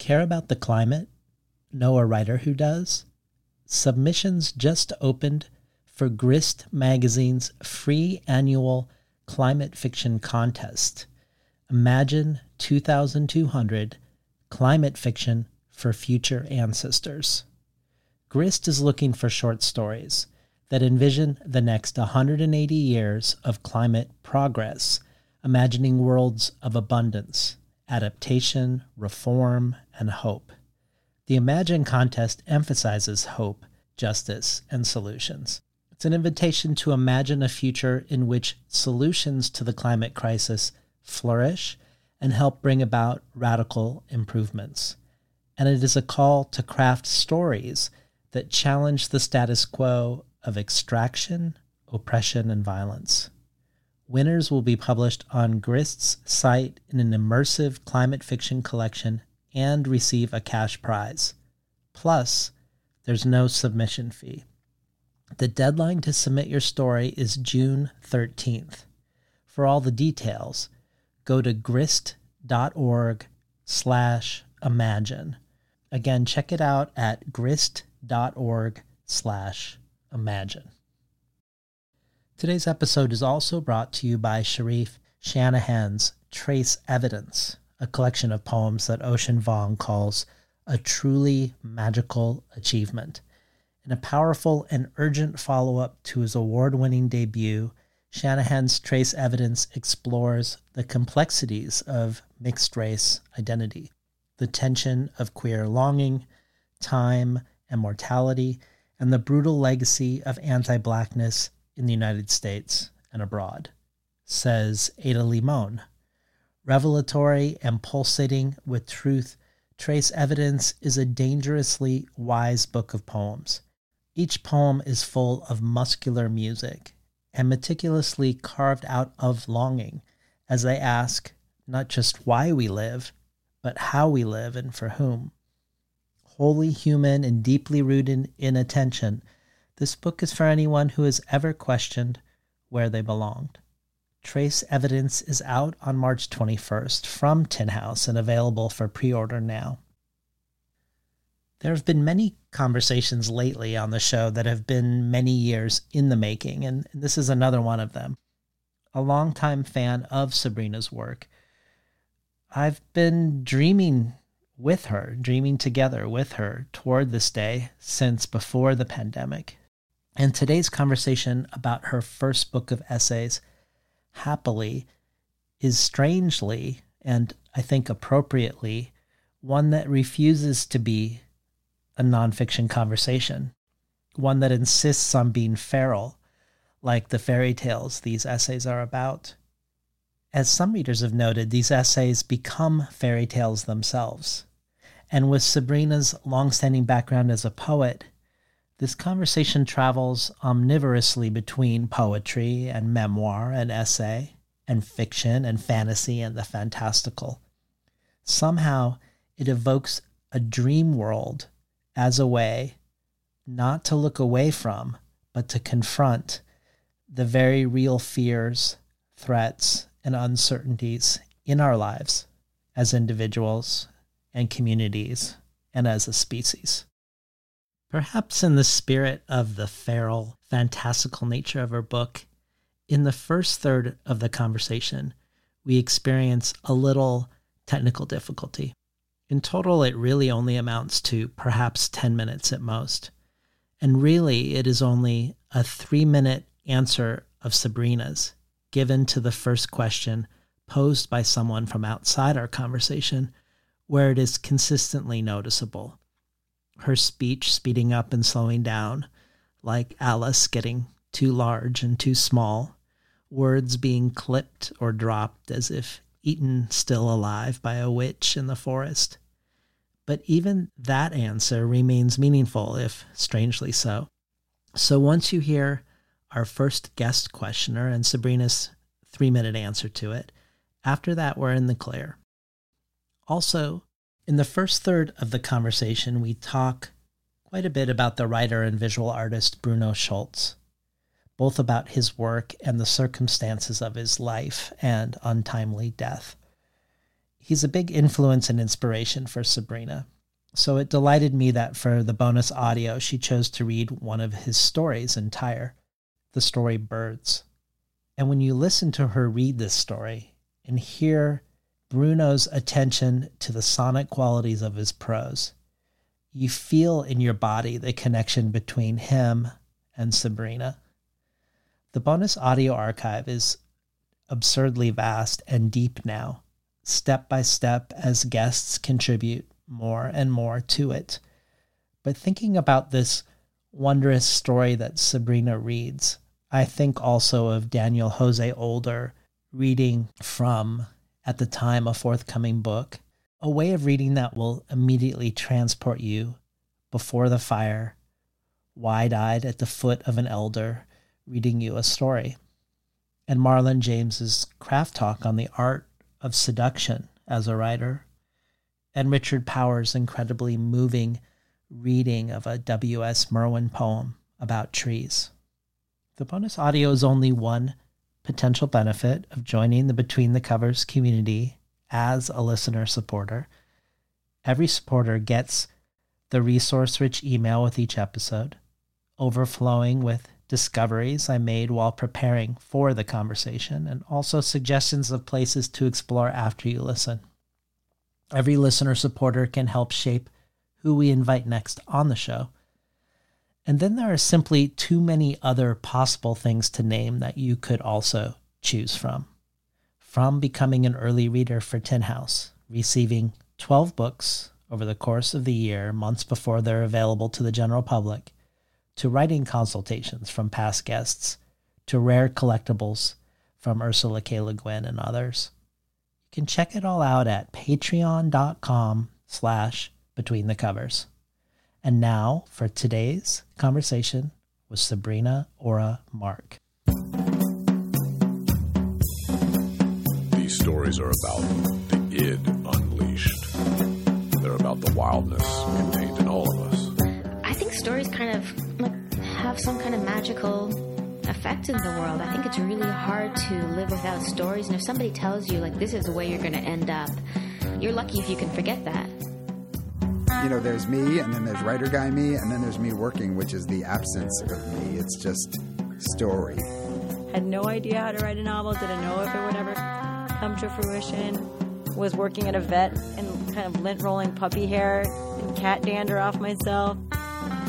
Care about the climate? Know a writer who does? Submissions just opened for Grist Magazine's free annual climate fiction contest. Imagine 2200 climate fiction for future ancestors. Grist is looking for short stories that envision the next 180 years of climate progress, imagining worlds of abundance, adaptation, reform, and hope. The Imagine contest emphasizes hope, justice, and solutions. It's an invitation to imagine a future in which solutions to the climate crisis flourish and help bring about radical improvements. And it is a call to craft stories that challenge the status quo of extraction, oppression, and violence. Winners will be published on Grist's site in an immersive climate fiction collection and receive a cash prize. Plus, there's no submission fee. The deadline to submit your story is June 13th. For all the details, go to grist.org slash imagine. Again, check it out at grist.org slash imagine. Today's episode is also brought to you by Charif Shanahan's Trace Evidence, a collection of poems that Ocean Vuong calls a truly magical achievement. In a powerful and urgent follow up to his award winning debut, Shanahan's Trace Evidence explores the complexities of mixed race identity, the tension of queer longing, time, and mortality, and the brutal legacy of anti blackness in the United States and abroad, says Ada Limon. Revelatory and pulsating with truth, Trace Evidence is a dangerously wise book of poems. Each poem is full of muscular music and meticulously carved out of longing as they ask not just why we live, but how we live and for whom wholly human and deeply rooted in attention, this book is for anyone who has ever questioned where they belonged. Trace Evidence is out on March 21st from Tin House and available for pre order now. There have been many conversations lately on the show that have been many years in the making, and this is another one of them. A longtime fan of Sabrina's work, I've been dreaming with her, dreaming together with her toward this day since before the pandemic. And today's conversation about her first book of essays, Happily, is strangely, and I think appropriately, one that refuses to be a nonfiction conversation, one that insists on being feral, like the fairy tales these essays are about. As some readers have noted, these essays become fairy tales themselves. And with Sabrina's longstanding background as a poet, this conversation travels omnivorously between poetry and memoir and essay and fiction and fantasy and the fantastical. Somehow, it evokes a dream world as a way not to look away from, but to confront the very real fears, threats, and uncertainties in our lives as individuals and communities and as a species. Perhaps in the spirit of the feral, fantastical nature of her book, in the first third of the conversation, we experience a little technical difficulty. In total, it really only amounts to perhaps 10 minutes at most. And really, it is only a three minute answer of Sabrina's given to the first question posed by someone from outside our conversation where it is consistently noticeable. Her speech speeding up and slowing down, like Alice getting too large and too small, words being clipped or dropped as if eaten still alive by a witch in the forest. But even that answer remains meaningful, if strangely so. So once you hear our first guest questioner and Sabrina's three minute answer to it, after that, we're in the clear. Also, in the first third of the conversation, we talk quite a bit about the writer and visual artist Bruno Schulz, both about his work and the circumstances of his life and untimely death. He's a big influence and inspiration for Sabrina. So it delighted me that for the bonus audio, she chose to read one of his stories entire, the story Birds. And when you listen to her read this story and hear Bruno's attention to the sonic qualities of his prose, you feel in your body the connection between him and Sabrina. The bonus audio archive is absurdly vast and deep now, step by step as guests contribute more and more to it. But thinking about this wondrous story that Sabrina reads, I think also of Daniel Jose Older reading from, at the time, a forthcoming book, a way of reading that will immediately transport you before the fire, wide eyed at the foot of an elder, reading you a story. And Marlon James's craft talk on the art of seduction as a writer and Richard Powers' incredibly moving reading of a W.S. Merwin poem about trees. The bonus audio is only one potential benefit of joining the Between the Covers community as a listener supporter. Every supporter gets the resource rich email with each episode, overflowing with discoveries I made while preparing for the conversation, and also suggestions of places to explore after you listen. Every listener supporter can help shape who we invite next on the show. And then there are simply too many other possible things to name that you could also choose from. From becoming an early reader for Tin House, receiving 12 books over the course of the year, months before they're available to the general public, to writing consultations from past guests, to rare collectibles from Ursula K. Le Guin and others You can check it all out at patreon.com slash between the covers. And now for today's conversation with Sabrina Orah Mark. These stories are about the id unleashed. They're about the wildness contained in all of us. I think stories kind of have some kind of magical effect in the world. I think it's really hard to live without stories. And if somebody tells you, like, this is the way you're going to end up, you're lucky if you can forget that. You know, there's me, and then there's writer guy me, and then there's me working, which is the absence of me. It's just story. Had no idea how to write a novel, didn't know if it would ever come to fruition. Was working at a vet and kind of lint rolling puppy hair and cat dander off myself.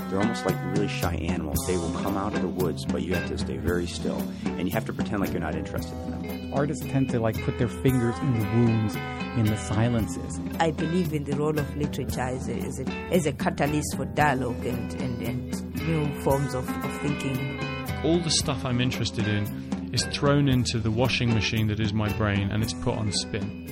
They're almost like really shy animals. They will come out of the woods, but you have to stay very still, and you have to pretend like you're not interested in them. Artists tend to like put their fingers in the wounds, in the silences. I believe in the role of literature as a, as a, as a catalyst for dialogue and, and, and new forms of, of thinking. All the stuff I'm interested in is thrown into the washing machine that is my brain, and it's put on spin.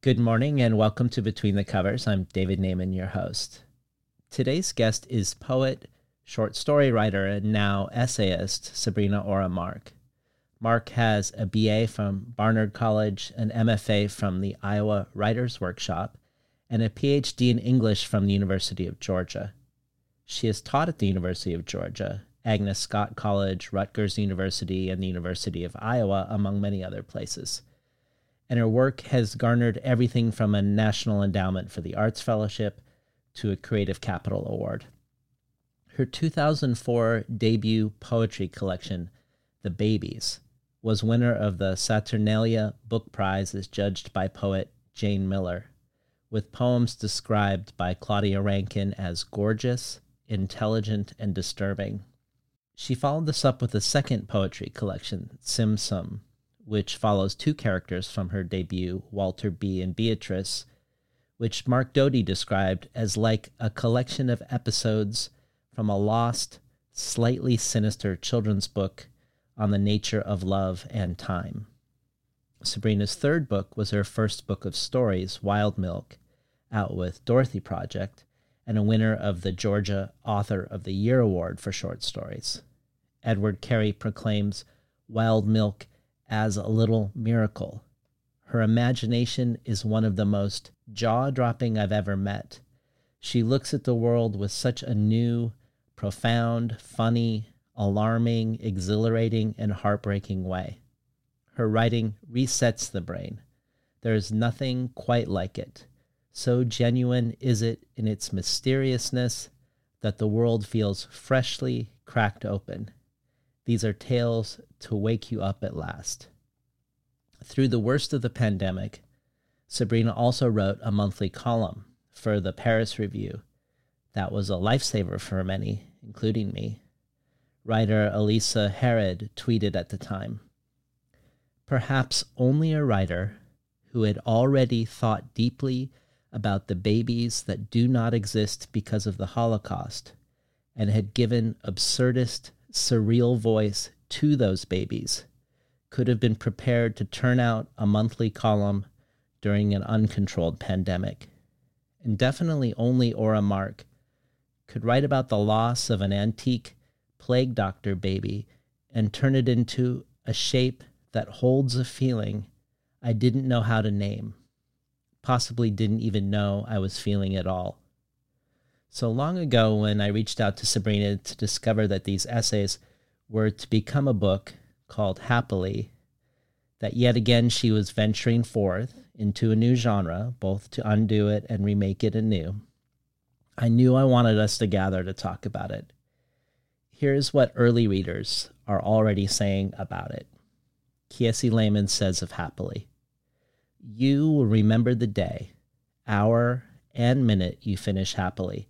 Good morning and welcome to Between the Covers. I'm David Naimon, your host. Today's guest is poet, short story writer, and now essayist Sabrina Orah Mark. Mark has a BA from Barnard College, an MFA from the Iowa Writers Workshop, and a PhD in English from the University of Georgia. She has taught at the University of Georgia, Agnes Scott College, Rutgers University, and the University of Iowa, among many other places and her work has garnered everything from a National Endowment for the Arts Fellowship to a Creative Capital Award. Her 2004 debut poetry collection, The Babies, was winner of the Saturnalia Book Prize as judged by poet Jane Miller, with poems described by Claudia Rankine as gorgeous, intelligent, and disturbing. She followed this up with a second poetry collection, Tsim Tsum, which follows two characters from her debut, Walter B. and Beatrice, which Mark Doty described as like a collection of episodes from a lost, slightly sinister children's book on the nature of love and time. Sabrina's third book was her first book of stories, Wild Milk, out with Dorothy Project, and a winner of the Georgia Author of the Year Award for short stories. Edward Carey proclaims Wild Milk as a little miracle. Her imagination is one of the most jaw dropping I've ever met. She looks at the world with such a new, profound, funny, alarming, exhilarating, and heartbreaking way. Her writing resets the brain. There is nothing quite like it. So genuine is it in its mysteriousness that the world feels freshly cracked open. These are tales to wake you up at last. Through the worst of the pandemic, Sabrina also wrote a monthly column for the Paris Review that was a lifesaver for many, including me. Writer Elisa Herod tweeted at the time Perhaps only a writer who had already thought deeply about the babies that do not exist because of the Holocaust and had given absurdist, surreal voice to those babies could have been prepared to turn out a monthly column during an uncontrolled pandemic. And definitely only Orah Mark could write about the loss of an antique plague doctor baby and turn it into a shape that holds a feeling I didn't know how to name, possibly didn't even know I was feeling at all. So long ago, when I reached out to Sabrina to discover that these essays were to become a book called Happily, that yet again she was venturing forth into a new genre, both to undo it and remake it anew. I knew I wanted us to gather to talk about it. Here's what early readers are already saying about it. Kiese Laymon says of Happily You will remember the day, hour, and minute you finish happily,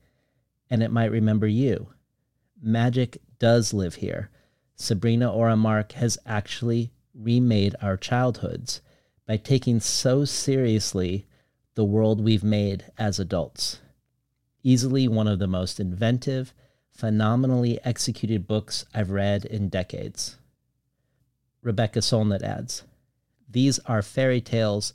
and it might remember you. Magic does live here. Sabrina Orah Mark has actually remade our childhoods by taking so seriously the world we've made as adults. Easily one of the most inventive, phenomenally executed books I've read in decades. Rebecca Solnit adds These are fairy tales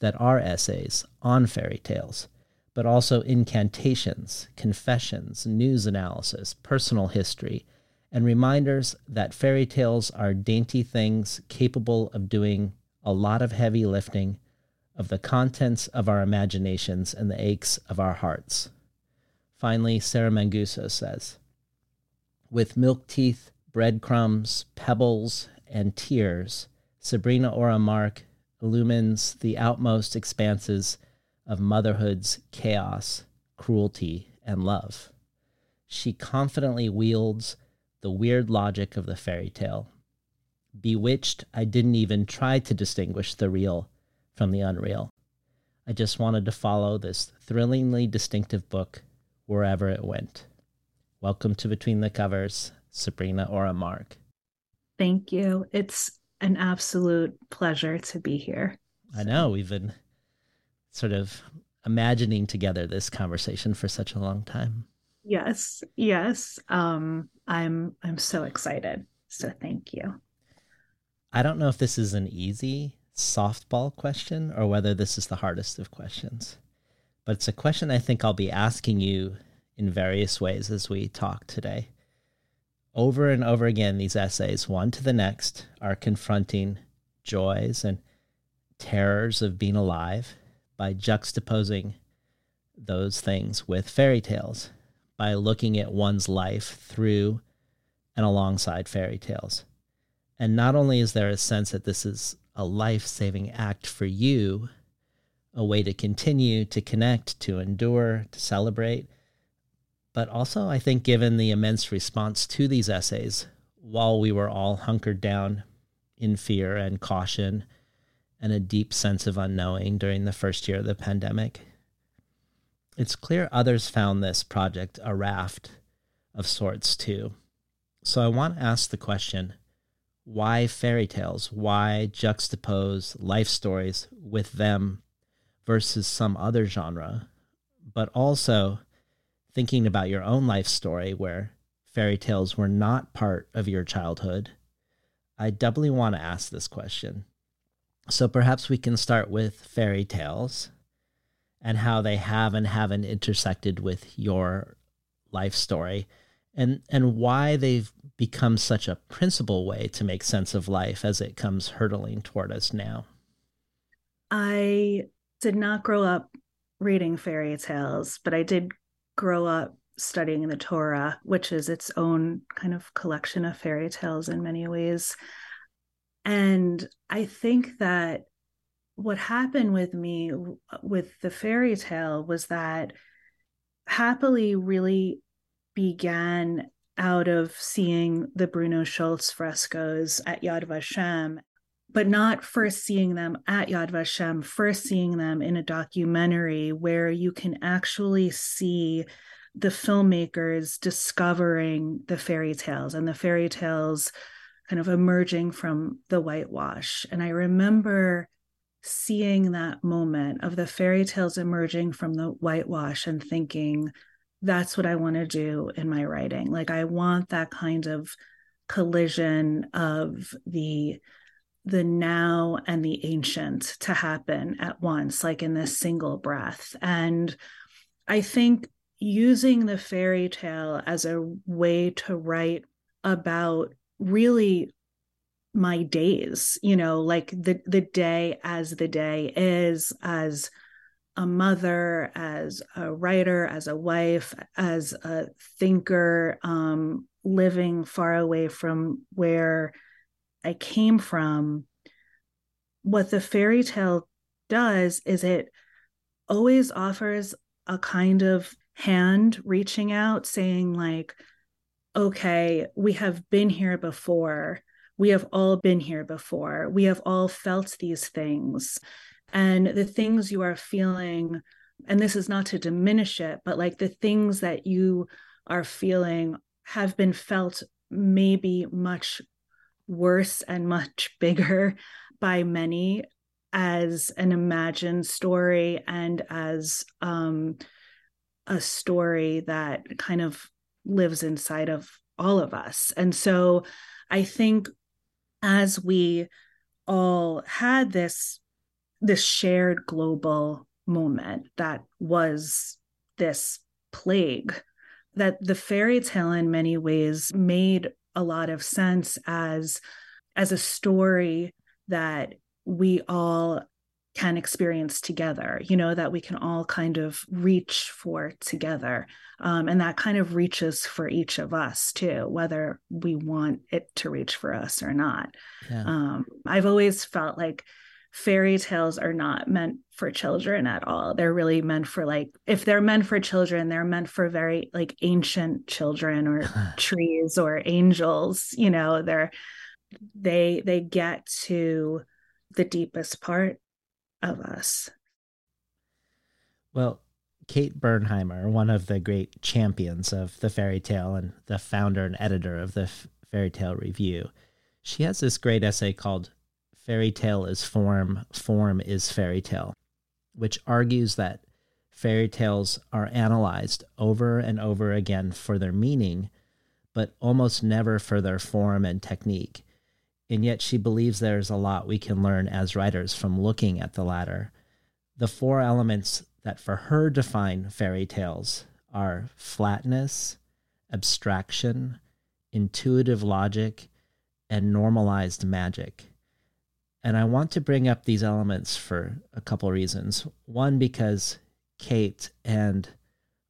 that are essays on fairy tales, but also incantations, confessions, news analysis, personal history, and reminders that fairy tales are dainty things capable of doing a lot of heavy lifting of the contents of our imaginations and the aches of our hearts. Finally, Sarah Manguso says, with milk teeth, breadcrumbs, pebbles, and tears, Sabrina Orah Mark illumines the outmost expanses of motherhood's chaos, cruelty, and love. She confidently wields the weird logic of the fairy tale. Bewitched, I didn't even try to distinguish the real from the unreal. I just wanted to follow this thrillingly distinctive book wherever it went. Welcome to Between the Covers, Sabrina Orah Mark. Thank you. It's an absolute pleasure to be here. I know we've been sort of imagining together this conversation for such a long time. Yes, yes. Um, I'm I'm so excited. So thank you. I don't know if this is an easy softball question or whether this is the hardest of questions. But it's a question I think I'll be asking you in various ways as we talk today. Over and over again, these essays, one to the next, are confronting joys and terrors of being alive by juxtaposing those things with fairy tales, by looking at one's life through and alongside fairy tales. And not only is there a sense that this is a life saving act for you, a way to continue to connect, to endure, to celebrate, but also, I think, given the immense response to these essays, while we were all hunkered down in fear and caution and a deep sense of unknowing during the first year of the pandemic, it's clear others found this project a raft of sorts too. So I want to ask the question why fairy tales? Why juxtapose life stories with them versus some other genre? But also thinking about your own life story where fairy tales were not part of your childhood, I doubly want to ask this question. So perhaps we can start with fairy tales and how they have and haven't intersected with your life story and and why they've become such a principal way to make sense of life as it comes hurtling toward us now. I did not grow up reading fairy tales, but I did grow up studying the Torah, which is its own kind of collection of fairy tales in many ways. And I think that what happened with me with the fairy tale was that happily really began out of seeing the Bruno Schulz frescoes at Yad Vashem, but not first seeing them at Yad Vashem, first seeing them in a documentary where you can actually see the filmmakers discovering the fairy tales and the fairy tales kind of emerging from the whitewash. And I remember seeing that moment of the fairy tales emerging from the whitewash and thinking, that's what I want to do in my writing. Like, I want that kind of collision of the the now and the ancient to happen at once like in this single breath. And i think using the fairy tale as a way to write about really my days you know like the the day as the day is as a mother as a writer as a wife as a thinker um living far away from where i came from what the fairy tale does is it always offers a kind of hand reaching out saying like okay we have been here before we have all been here before. We have all felt these things. And the things you are feeling, and this is not to diminish it, but like the things that you are feeling have been felt maybe much worse and much bigger by many as an imagined story and as um, a story that kind of lives inside of all of us. And so I think as we all had this this shared global moment that was this plague that the fairy tale in many ways made a lot of sense as as a story that we all can experience together you know that we can all kind of reach for together um, and that kind of reaches for each of us too whether we want it to reach for us or not yeah. um, i've always felt like fairy tales are not meant for children at all they're really meant for like if they're meant for children they're meant for very like ancient children or trees or angels you know they're they they get to the deepest part of us. Well, Kate Bernheimer, one of the great champions of the fairy tale and the founder and editor of the Fairy Tale Review, she has this great essay called Fairy Tale is Form, Form is Fairy Tale, which argues that fairy tales are analyzed over and over again for their meaning, but almost never for their form and technique and yet she believes there's a lot we can learn as writers from looking at the latter. The four elements that for her define fairy tales are flatness, abstraction, intuitive logic, and normalized magic. And I want to bring up these elements for a couple reasons. One, because Kate and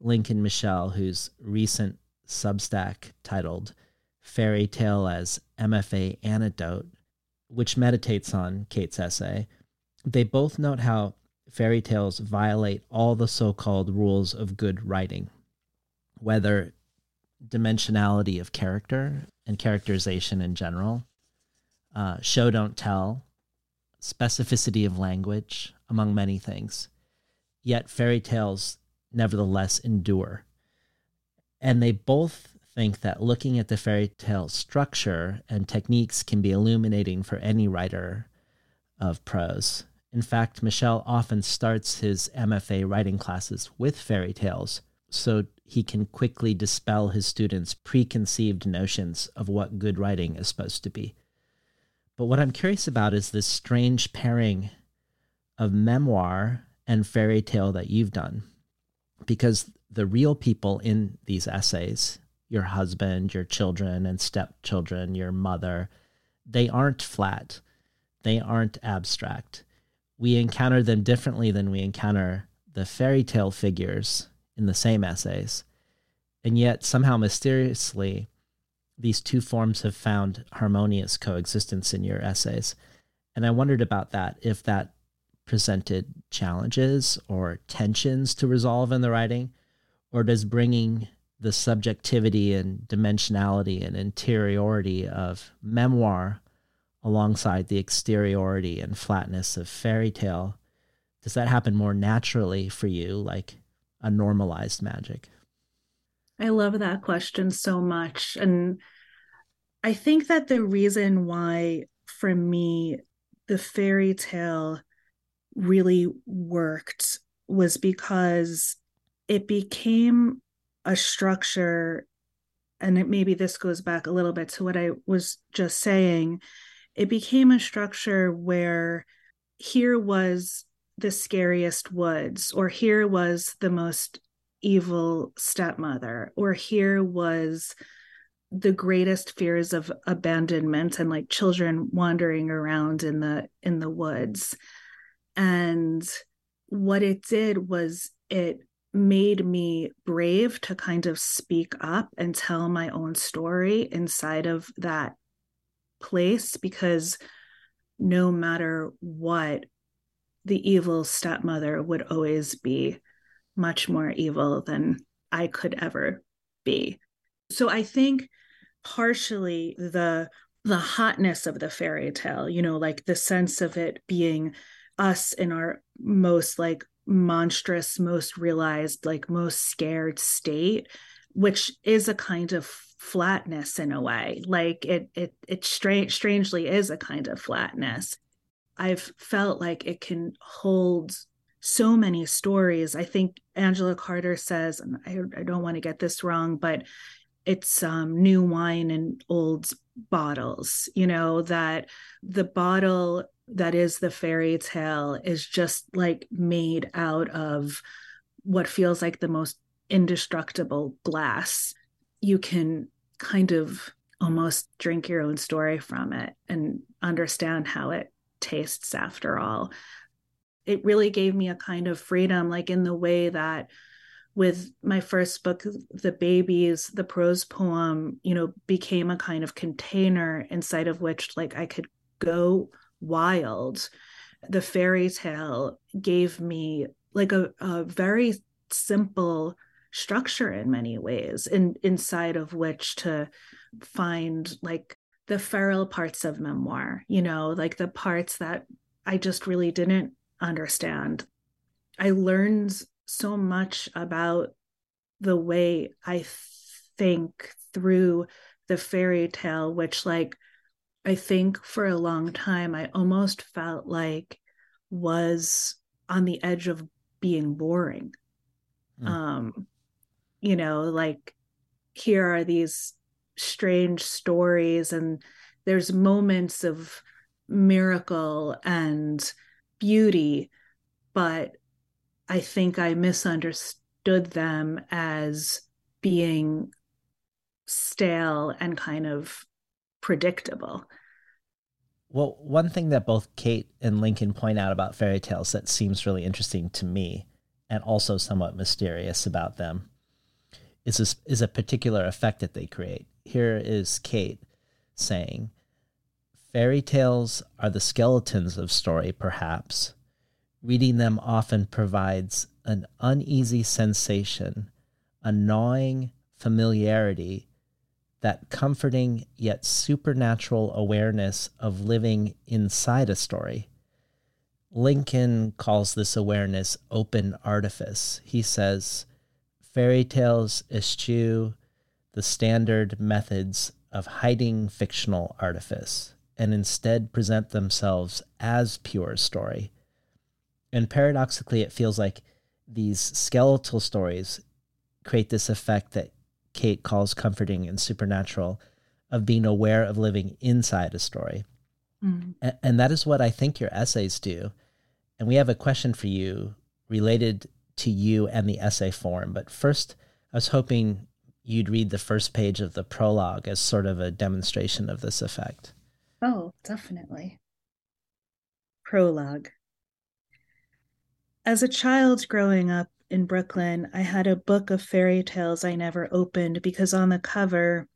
Lincoln Michel, whose recent Substack titled fairy tale as MFA anecdote, which meditates on Kate's essay, they both note how fairy tales violate all the so called rules of good writing, whether dimensionality of character and characterization in general, uh, show don't tell, specificity of language, among many things. Yet fairy tales nevertheless endure. And they both think that looking at the fairy tale structure and techniques can be illuminating for any writer of prose. In fact, Michel often starts his MFA writing classes with fairy tales so he can quickly dispel his students' preconceived notions of what good writing is supposed to be. But what I'm curious about is this strange pairing of memoir and fairy tale that you've done. Because the real people in these essays your husband, your children and stepchildren, your mother, they aren't flat. They aren't abstract. We encounter them differently than we encounter the fairy tale figures in the same essays. And yet, somehow mysteriously, these two forms have found harmonious coexistence in your essays. And I wondered about that, if that presented challenges or tensions to resolve in the writing, or does bringing the subjectivity and dimensionality and interiority of memoir alongside the exteriority and flatness of fairy tale, does that happen more naturally for you, like a normalized magic? I love that question so much. And I think that the reason why, for me, the fairy tale really worked was because it became a structure. And it, maybe this goes back a little bit to what I was just saying. It became a structure where here was the scariest woods, or here was the most evil stepmother, or here was the greatest fears of abandonment and like children wandering around in the in the woods. And what it did was it made me brave to kind of speak up and tell my own story inside of that place because no matter what the evil stepmother would always be much more evil than I could ever be. So I think partially the the hotness of the fairy tale, you know, like the sense of it being us in our most like monstrous, most realized, like most scared state, which is a kind of flatness in a way. Like it it it strange strangely is a kind of flatness. I've felt like it can hold so many stories. I think Angela Carter says, and I, I don't want to get this wrong, but it's um, new wine in old bottles, you know, that the bottle that is the fairy tale is just like made out of what feels like the most indestructible glass. You can kind of almost drink your own story from it and understand how it tastes after all it really gave me a kind of freedom, like in the way that with my first book, The Babies, the prose poem, you know, became a kind of container inside of which like I could go wild. The fairy tale gave me like a, a very simple structure in many ways in inside of which to find like the feral parts of memoir you know like the parts that i just really didn't understand. I learned so much about the way I think through the fairy tale, which, like, I think for a long time, I almost felt like was on the edge of being boring. Mm. Um, you know, like, here are these strange stories, and there's moments of miracle and beauty, but I think I misunderstood them as being stale and kind of predictable. Well, one thing that both Kate and Lincoln point out about fairy tales that seems really interesting to me and also somewhat mysterious about them is a, is a particular effect that they create. Here is Kate saying, Fairy tales are the skeletons of story, perhaps. Reading them often provides an uneasy sensation, a gnawing familiarity, that comforting yet supernatural awareness of living inside a story. Lincoln calls this awareness open artifice. He says, Fairy tales eschew the standard methods of hiding fictional artifice and instead present themselves as pure story. And paradoxically, it feels like these skeletal stories create this effect that Kate calls comforting and supernatural of being aware of living inside a story. Mm-hmm. And, and that is what I think your essays do. And we have a question for you related to you and the essay form. But first, I was hoping you'd read the first page of the prologue as sort of a demonstration of this effect. Oh, definitely. Prologue. As a child growing up in Brooklyn, I had a book of fairy tales I never opened because on the cover,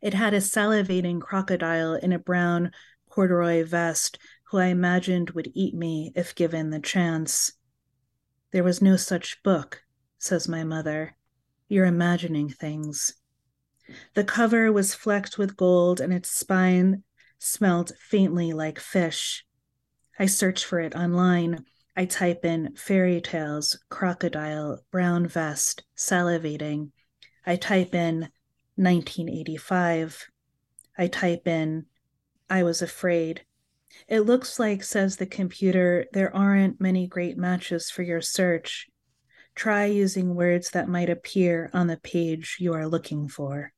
It had a salivating crocodile in a brown corduroy vest who I imagined would eat me if given the chance. There was no such book, says my mother. You're imagining things. The cover was flecked with gold and its spine smelled faintly like fish. I search for it online. I type in fairy tales, crocodile, brown vest, salivating. I type in 1985. I type in I was afraid. It looks like, says the computer, there aren't many great matches for your search. Try using words that might appear on the page you are looking for.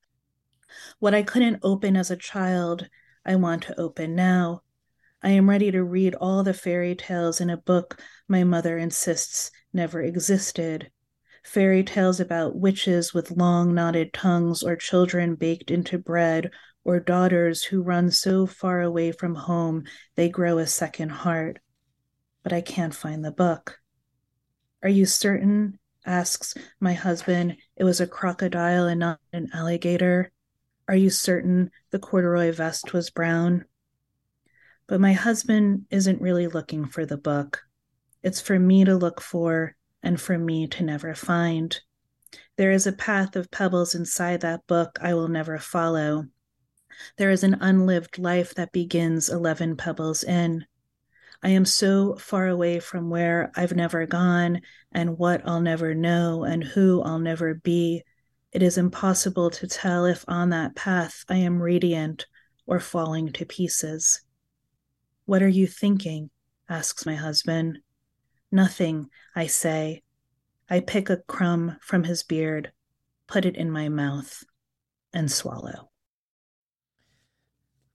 What I couldn't open as a child, I want to open now. I am ready to read all the fairy tales in a book my mother insists never existed. Fairy tales about witches with long knotted tongues, or children baked into bread, or daughters who run so far away from home they grow a second heart. But I can't find the book. Are you certain? asks my husband. It was a crocodile and not an alligator. Are you certain the corduroy vest was brown? But my husband isn't really looking for the book. It's for me to look for and for me to never find. There is a path of pebbles inside that book I will never follow. There is an unlived life that begins 11 pebbles in. I am so far away from where I've never gone and what I'll never know and who I'll never be. It is impossible to tell if on that path I am radiant or falling to pieces. What are you thinking? asks my husband. Nothing, I say. I pick a crumb from his beard, put it in my mouth, and swallow.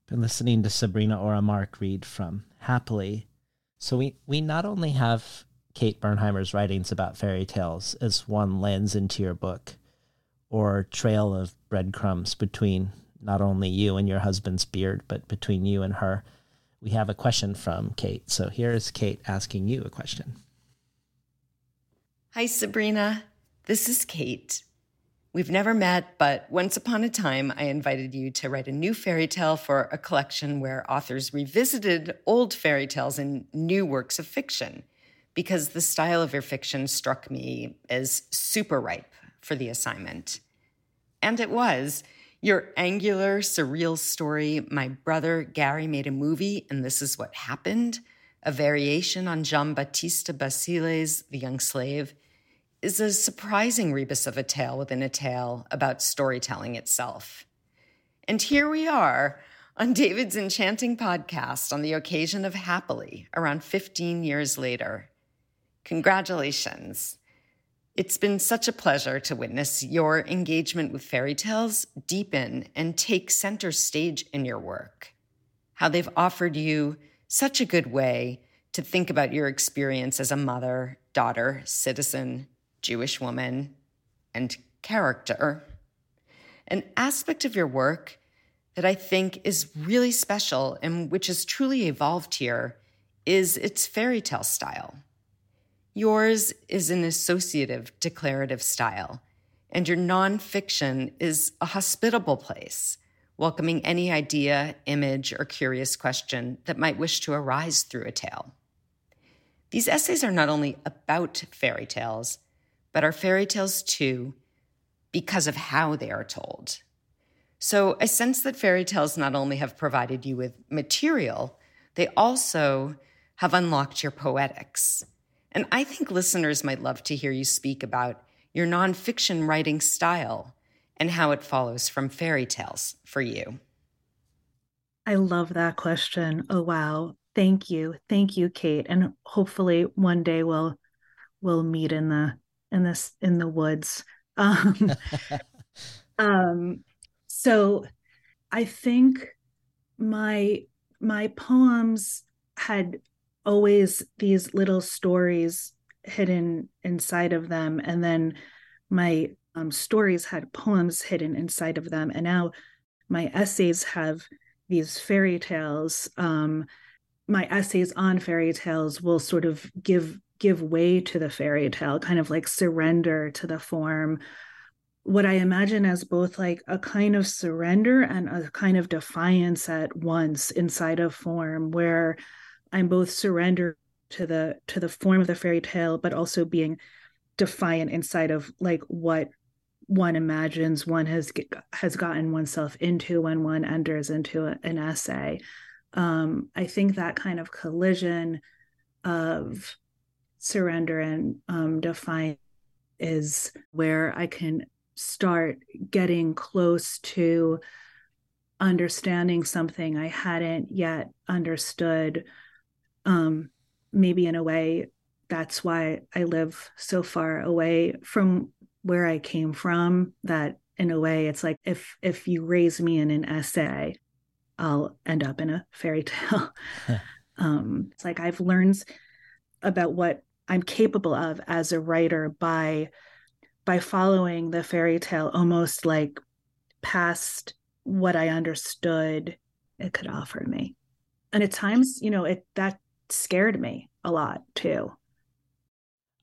Been listening to Sabrina Orah Mark read from Happily. So we, we not only have Kate Bernheimer's writings about fairy tales as one lens into your book, or trail of breadcrumbs between not only you and your husband's beard, but between you and her we have a question from Kate. So here's Kate asking you a question. Hi, Sabrina. This is Kate. We've never met, but once upon a time, I invited you to write a new fairy tale for a collection where authors revisited old fairy tales in new works of fiction, because the style of your fiction struck me as super ripe for the assignment. And it was. Your angular, surreal story, My Brother Gary Made a Movie, and This Is What Happened, a variation on Giambattista Basile's The Young Slave, is a surprising rebus of a tale within a tale about storytelling itself. And here we are on David's enchanting podcast on the occasion of Happily, around 15 years later. Congratulations. It's been such a pleasure to witness your engagement with fairy tales deepen and take center stage in your work. How they've offered you such a good way to think about your experience as a mother, daughter, citizen, Jewish woman, and character. An aspect of your work that I think is really special and which has truly evolved here is its fairy tale style. Yours is an associative declarative style, and your nonfiction is a hospitable place, welcoming any idea, image, or curious question that might wish to arise through a tale. These essays are not only about fairy tales, but are fairy tales too because of how they are told. So I sense that fairy tales not only have provided you with material, they also have unlocked your poetics and I think listeners might love to hear you speak about your nonfiction writing style and how it follows from fairy tales for you. I love that question. Oh wow. Thank you. Thank you, Kate. And hopefully one day we'll we'll meet in the in this in the woods. Um, um so I think my my poems had always these little stories hidden inside of them and then my um, stories had poems hidden inside of them and now my essays have these fairy tales um, my essays on fairy tales will sort of give give way to the fairy tale kind of like surrender to the form. What I imagine as both like a kind of surrender and a kind of defiance at once inside of form where I'm both surrendered to the to the form of the fairy tale but also being defiant inside of like what one imagines one has has gotten oneself into when one enters into a, an essay um, i think that kind of collision of surrender and um, defiance is where i can start getting close to understanding something I hadn't yet understood. Um, maybe in a way, that's why I live so far away from where I came from. That in a way, it's like if if you raise me in an essay, I'll end up in a fairy tale. um, it's like I've learned about what I'm capable of as a writer by by following the fairy tale almost like past what I understood it could offer me. And at times, you know, it that scared me a lot too.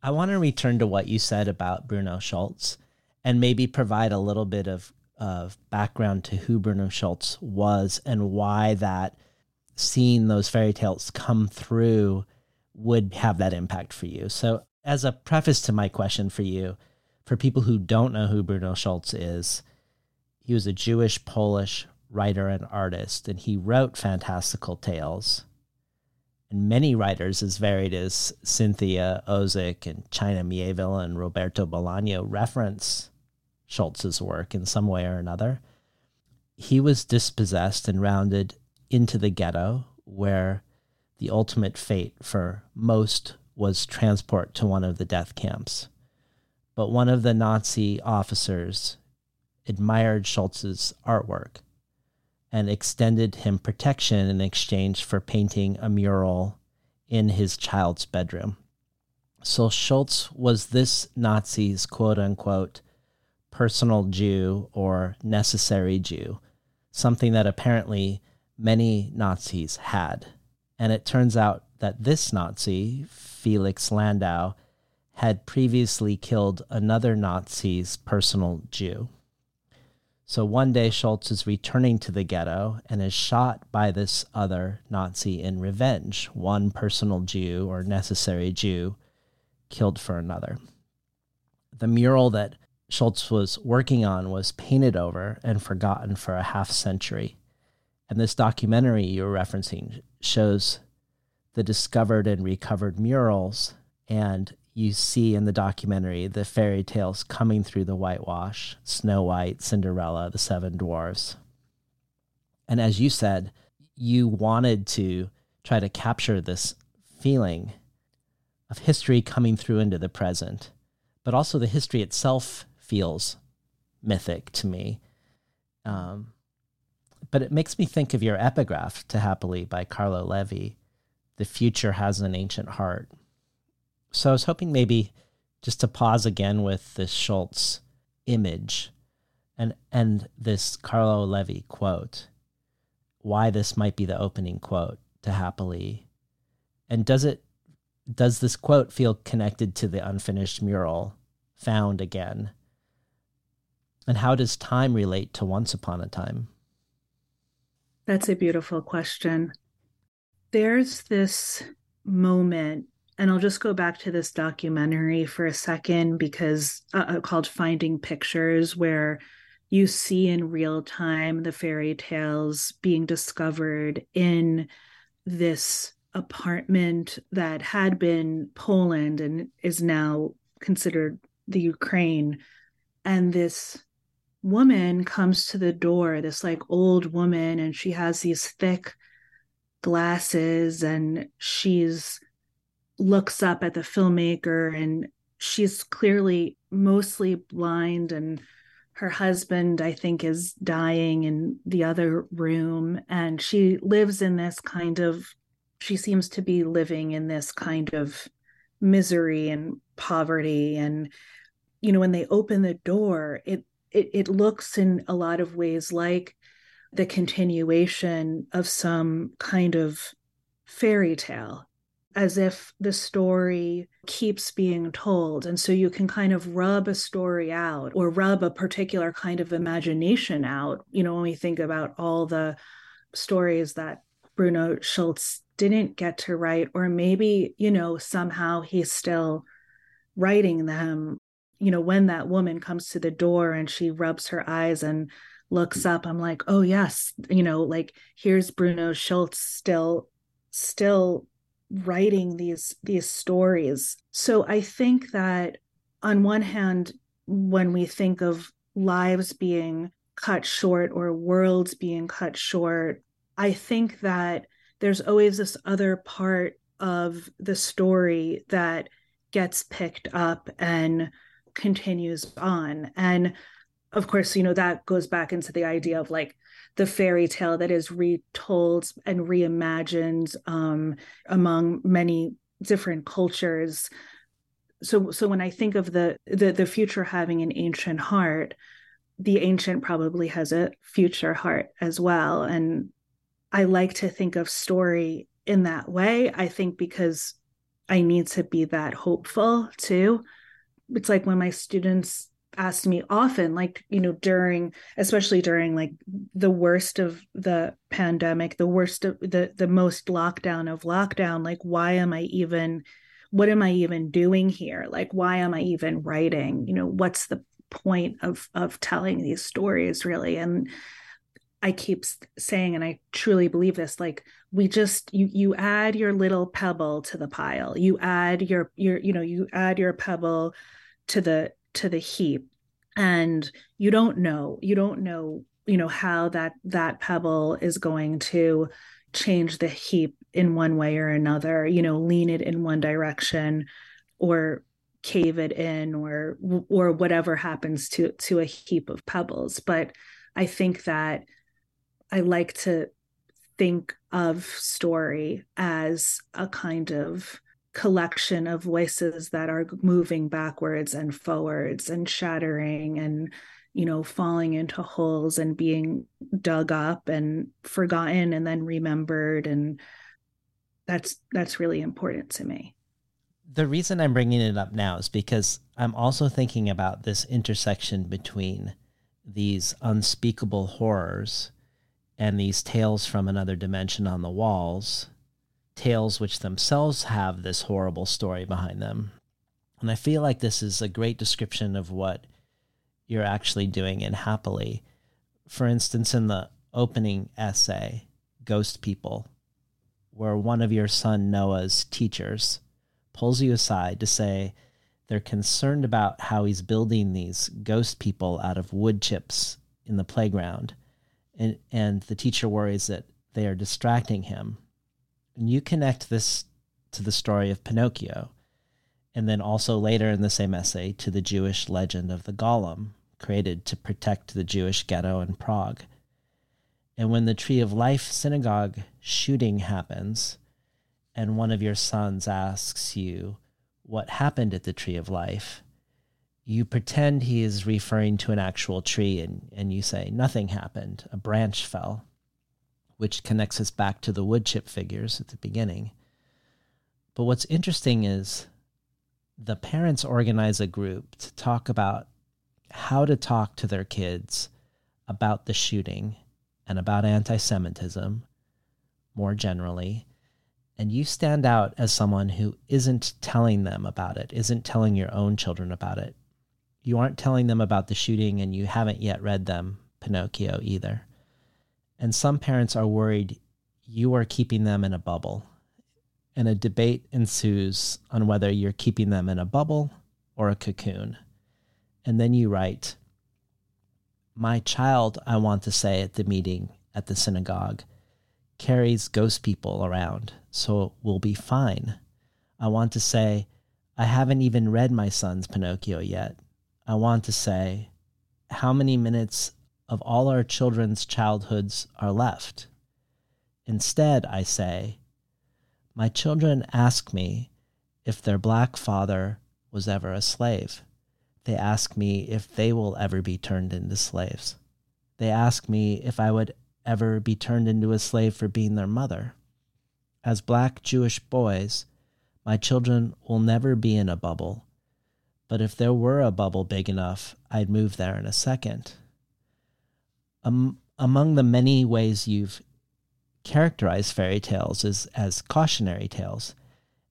I want to return to what you said about Bruno Schulz and maybe provide a little bit of, of background to who Bruno Schulz was and why that seeing those fairy tales come through would have that impact for you. So, as a preface to my question for you, for people who don't know who Bruno Schulz is, he was a Jewish Polish writer and artist, and he wrote fantastical tales. And many writers, as varied as Cynthia Ozick and China Mieville and Roberto Bolaño, reference Schulz's work in some way or another. He was dispossessed and rounded into the ghetto, where the ultimate fate for most was transport to one of the death camps but one of the Nazi officers admired Schulz's artwork and extended him protection in exchange for painting a mural in his child's bedroom. So Schulz was this Nazi's quote unquote personal Jew or necessary Jew, something that apparently many Nazis had. And it turns out that this Nazi, Felix Landau, had previously killed another Nazi's personal Jew. So one day Schulz is returning to the ghetto and is shot by this other Nazi in revenge, one personal Jew or necessary Jew killed for another. The mural that Schulz was working on was painted over and forgotten for a half century. And this documentary you're referencing shows the discovered and recovered murals and you see in the documentary the fairy tales coming through the whitewash Snow White, Cinderella, the Seven Dwarfs. And as you said, you wanted to try to capture this feeling of history coming through into the present, but also the history itself feels mythic to me. Um, but it makes me think of your epigraph to Happily by Carlo Levi The future has an ancient heart. So I was hoping maybe just to pause again with this Schulz image and and this Carlo Levi quote. Why this might be the opening quote to Happily. And does it does this quote feel connected to the unfinished mural found again? And how does time relate to once upon a time? That's a beautiful question. There's this moment and I'll just go back to this documentary for a second because uh, uh, called Finding Pictures, where you see in real time the fairy tales being discovered in this apartment that had been Poland and is now considered the Ukraine. And this woman comes to the door, this like old woman, and she has these thick glasses and she's looks up at the filmmaker and she's clearly mostly blind and her husband i think is dying in the other room. And she lives in this kind of she seems to be living in this kind of misery and poverty. And you know when they open the door it it, it looks in a lot of ways like the continuation of some kind of fairy tale as if the story keeps being told. And so you can kind of rub a story out or rub a particular kind of imagination out. You know, when we think about all the stories that Bruno Schulz didn't get to write, or maybe, you know, somehow he's still writing them. You know, when that woman comes to the door and she rubs her eyes and looks up, I'm like, oh, yes, you know, like here's Bruno Schulz still, still writing these these stories. So i think that on one hand when we think of lives being cut short or worlds being cut short i think that there's always this other part of the story that gets picked up and continues on. And of course you know that goes back into the idea of like the fairy tale that is retold and reimagined um, among many different cultures. So, so when I think of the, the the future having an ancient heart, the ancient probably has a future heart as well. And I like to think of story in that way. I think because I need to be that hopeful too. It's like when my students asked me often like you know during especially during like the worst of the pandemic the worst of the the most lockdown of lockdown like why am i even what am i even doing here? Like why am i even writing? You know what's the point of of telling these stories really? And i keep saying and i truly believe this like we just you you add your little pebble to the pile. You add your your you know you add your pebble to the to the heap and you don't know you don't know you know how that that pebble is going to change the heap in one way or another you know lean it in one direction or cave it in or or whatever happens to to a heap of pebbles. But i think that i like to think of story as a kind of collection of voices that are moving backwards and forwards and shattering and you know falling into holes and being dug up and forgotten and then remembered and that's that's really important to me. The reason i'm bringing it up now is because i'm also thinking about this intersection between these unspeakable horrors and these tales from another dimension on the walls tales which themselves have this horrible story behind them. And I feel like this is a great description of what you're actually doing in Happily. For instance, in the opening essay, Ghost People, where one of your son Noah's teachers pulls you aside to say they're concerned about how he's building these ghost people out of wood chips in the playground. And, and the teacher worries that they are distracting him and you connect this to the story of Pinocchio, and then also later in the same essay to the Jewish legend of the Golem, created to protect the Jewish ghetto in Prague. And when the Tree of Life synagogue shooting happens, and one of your sons asks you what happened at the Tree of Life, you pretend he is referring to an actual tree and, and you say, Nothing happened, a branch fell which connects us back to the wood chip figures at the beginning. But what's interesting is the parents organize a group to talk about how to talk to their kids about the shooting and about anti Semitism more generally. And you stand out as someone who isn't telling them about it, isn't telling your own children about it. You aren't telling them about the shooting, and you haven't yet read them Pinocchio either. And some parents are worried you are keeping them in a bubble. And a debate ensues on whether you're keeping them in a bubble or a cocoon. And then you write, My child, I want to say at the meeting at the synagogue, carries ghost people around, so we'll be fine. I want to say, I haven't even read my son's Pinocchio yet. I want to say, how many minutes of all our children's childhoods are left. Instead, I say, my children ask me if their black father was ever a slave. They ask me if they will ever be turned into slaves. They ask me if I would ever be turned into a slave for being their mother. As black Jewish boys, My children will never be in a bubble. But if there were a bubble big enough, I'd move there in a second. Um, among the many ways you've characterized fairy tales is as cautionary tales,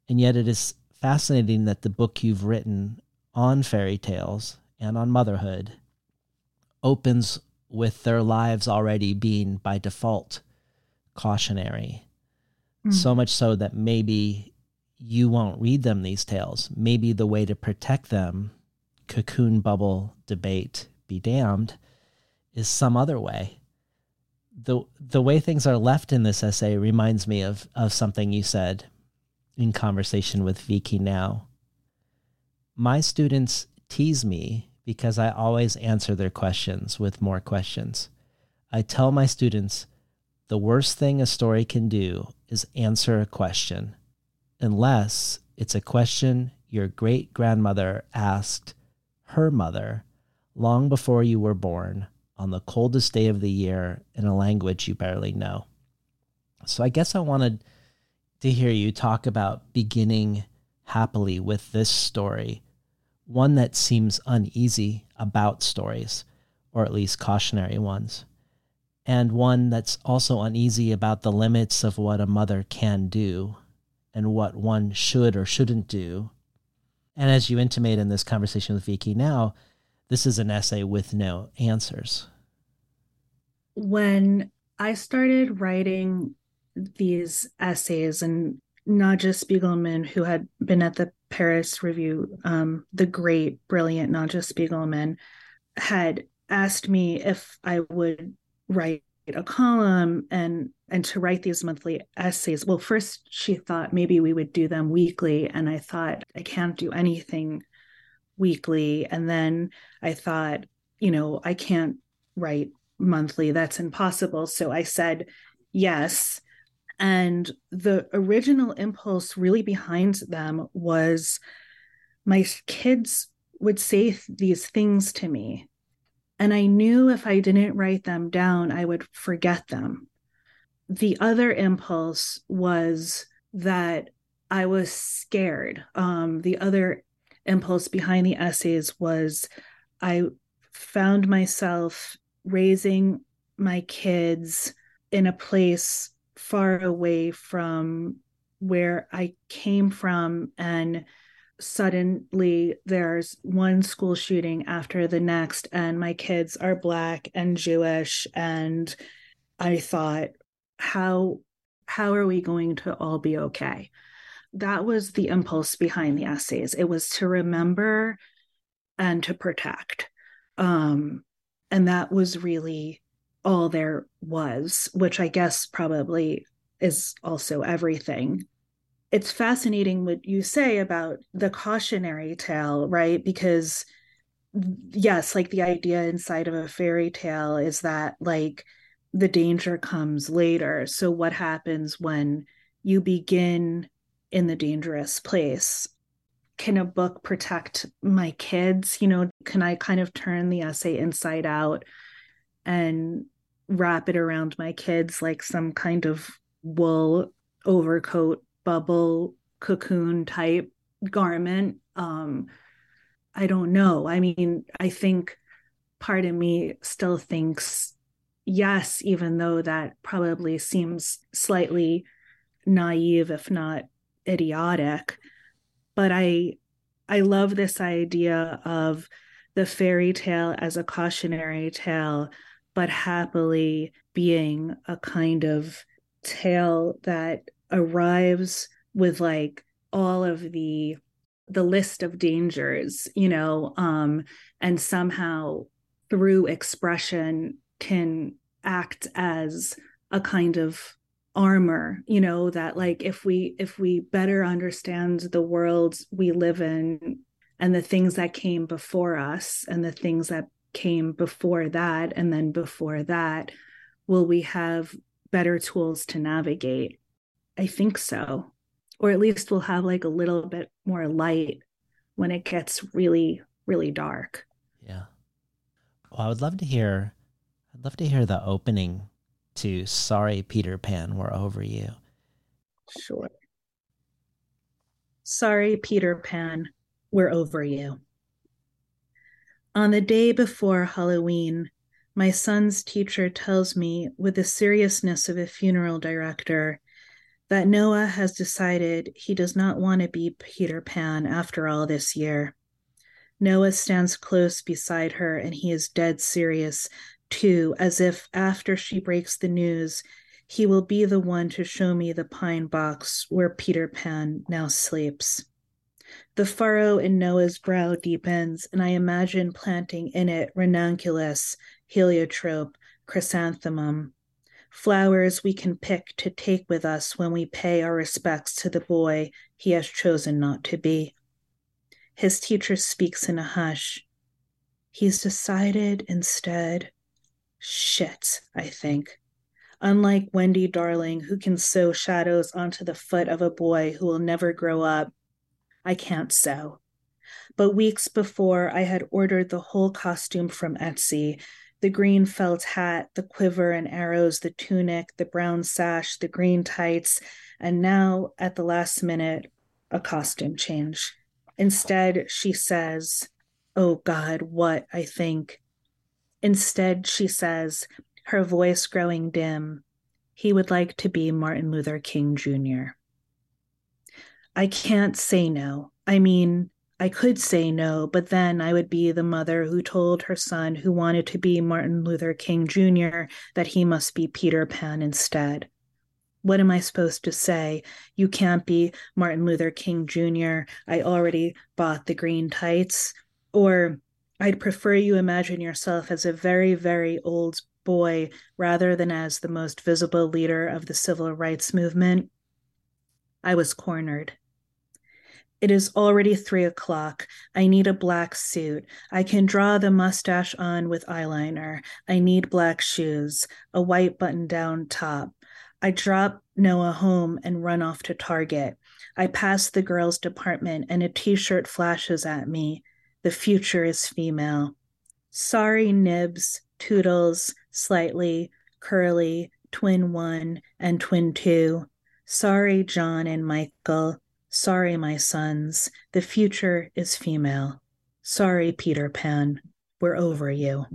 and yet it is fascinating that the book you've written on fairy tales and on motherhood opens with their lives already being by default cautionary. Mm. So much so that maybe you won't read them these tales. Maybe the way to protect them, cocoon bubble debate be damned, is some other way. The the way things are left in this essay reminds me of of something you said in conversation with Vi Khi Nao. My students tease me because I always answer their questions with more questions. I tell my students the worst thing a story can do is answer a question unless it's a question your great grandmother asked her mother long before you were born on the coldest day of the year in a language you barely know. So I guess I wanted to hear you talk about beginning happily with this story, one that seems uneasy about stories, or at least cautionary ones, and one that's also uneasy about the limits of what a mother can do and what one should or shouldn't do. And as you intimate in this conversation with Vi Khi Nao, this is an essay with no answers. When I started writing these essays, and Nadja Spiegelman, who had been at the Paris Review, um, the great, brilliant Nadja Spiegelman, had asked me if I would write a column and and to write these monthly essays well first she thought maybe we would do them weekly and i thought i can't do anything weekly and then i thought you know i can't write monthly that's impossible so i said yes and the original impulse really behind them was my kids would say these things to me and I knew if I didn't write them down, I would forget them. The other impulse was that I was scared. Um, the other impulse behind the essays was I found myself raising my kids in a place far away from where I came from and suddenly there's one school shooting after the next and my kids are black and jewish and i thought how how are we going to all be okay that was the impulse behind the essays it was to remember and to protect um and that was really all there was which i guess probably is also everything it's fascinating what you say about the cautionary tale, right? Because yes, like the idea inside of a fairy tale is that like the danger comes later. So what happens when you begin in the dangerous place? Can a book protect my kids? You know, can I kind of turn the essay inside out and wrap it around my kids like some kind of wool overcoat bubble cocoon type garment. Um, I don't know. I mean, I think part of me still thinks yes, even though that probably seems slightly naive, if not idiotic. But I I love this idea of the fairy tale as a cautionary tale, but happily being a kind of tale that arrives with like all of the the list of dangers you know um and somehow through expression can act as a kind of armor you know that like if we if we better understand the world we live in and the things that came before us and the things that came before that and then before that will we have better tools to navigate I think so. Or at least we'll have like a little bit more light when it gets really, really dark. Yeah. Well, I would love to hear I'd love to hear the opening to Sorry Peter Pan, We're Over You. Sure. Sorry, Peter Pan, we're over you. On the day before Halloween, my son's teacher tells me, with the seriousness of a funeral director, that Noah has decided he does not want to be Peter Pan after all this year. Noah stands close beside her and he is dead serious, too, as if after she breaks the news, he will be the one to show me the pine box where Peter Pan now sleeps. The furrow in Noah's brow deepens, and I imagine planting in it ranunculus, heliotrope, chrysanthemum, flowers we can pick to take with us when we pay our respects to the boy he has chosen not to be. His teacher speaks in a hush. He's decided instead. Shit, I think. Unlike Wendy Darling, who can sew shadows onto the foot of a boy who will never grow up, I can't sew. But weeks before, I had ordered the whole costume from Etsy the green felt hat, the quiver and arrows, the tunic, the brown sash, the green tights, and now, at the last minute, a costume change. Instead, she says, Oh God, what I think. Instead, she says, her voice growing dim, he would like to be Martin Luther King Jr. I can't say no. I mean, I could say no, but then I would be the mother who told her son who wanted to be Martin Luther King Jr. that he must be Peter Pan instead. What am I supposed to say? You can't be Martin Luther King Jr. I already bought the green tights. Or I'd prefer you imagine yourself as a very, very old boy rather than as the most visible leader of the civil rights movement. I was cornered. It is already three o'clock. I need a black suit. I can draw the mustache on with eyeliner. I need black shoes, a white button down top. I drop Noah home and run off to Target. I pass the girls' department and a t shirt flashes at me. The future is female. Sorry, Nibs, Toodles, Slightly, Curly, Twin One, and Twin Two. Sorry, John and Michael. Sorry, my sons. The future is female. Sorry, Peter Pan. We're over you.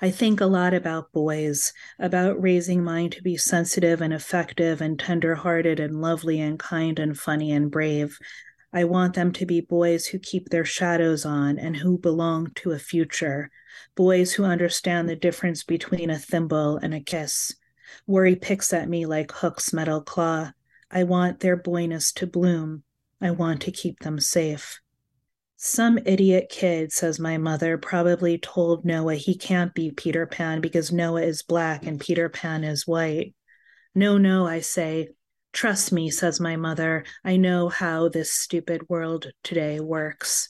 I think a lot about boys, about raising mine to be sensitive and effective and tender hearted and lovely and kind and funny and brave. I want them to be boys who keep their shadows on and who belong to a future, boys who understand the difference between a thimble and a kiss. Worry picks at me like Hook's metal claw. I want their boyness to bloom. I want to keep them safe. Some idiot kid, says my mother, probably told Noah he can't be Peter Pan because Noah is black and Peter Pan is white. No, no, I say. Trust me, says my mother. I know how this stupid world today works.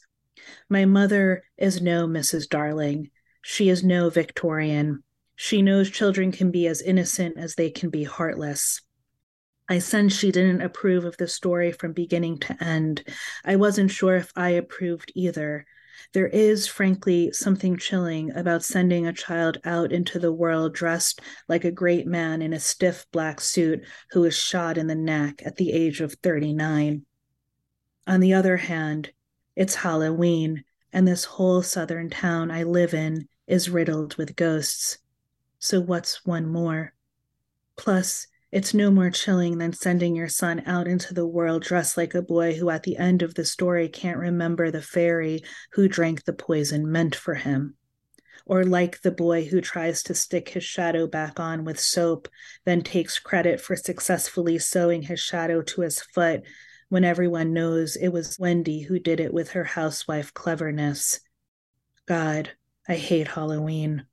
My mother is no Mrs. Darling. She is no Victorian. She knows children can be as innocent as they can be heartless. I sense she didn't approve of the story from beginning to end. I wasn't sure if I approved either. There is, frankly, something chilling about sending a child out into the world dressed like a great man in a stiff black suit who is shot in the neck at the age of 39. On the other hand, it's Halloween, and this whole southern town I live in is riddled with ghosts. So what's one more? Plus, it's no more chilling than sending your son out into the world dressed like a boy who, at the end of the story, can't remember the fairy who drank the poison meant for him. Or like the boy who tries to stick his shadow back on with soap, then takes credit for successfully sewing his shadow to his foot when everyone knows it was Wendy who did it with her housewife cleverness. God, I hate Halloween.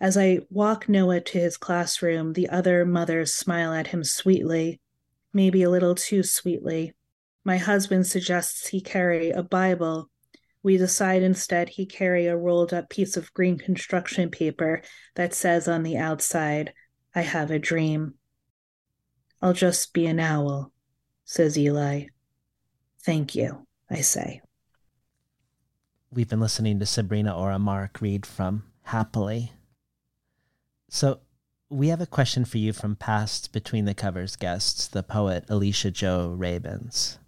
As I walk Noah to his classroom, the other mothers smile at him sweetly, maybe a little too sweetly. My husband suggests he carry a Bible. We decide instead he carry a rolled up piece of green construction paper that says on the outside, I have a dream. I'll just be an owl, says Eli. Thank you, I say. We've been listening to Sabrina Orah Mark read from Happily, so we have a question for you from past Between the Covers guests, the poet Alicia Jo Rabins.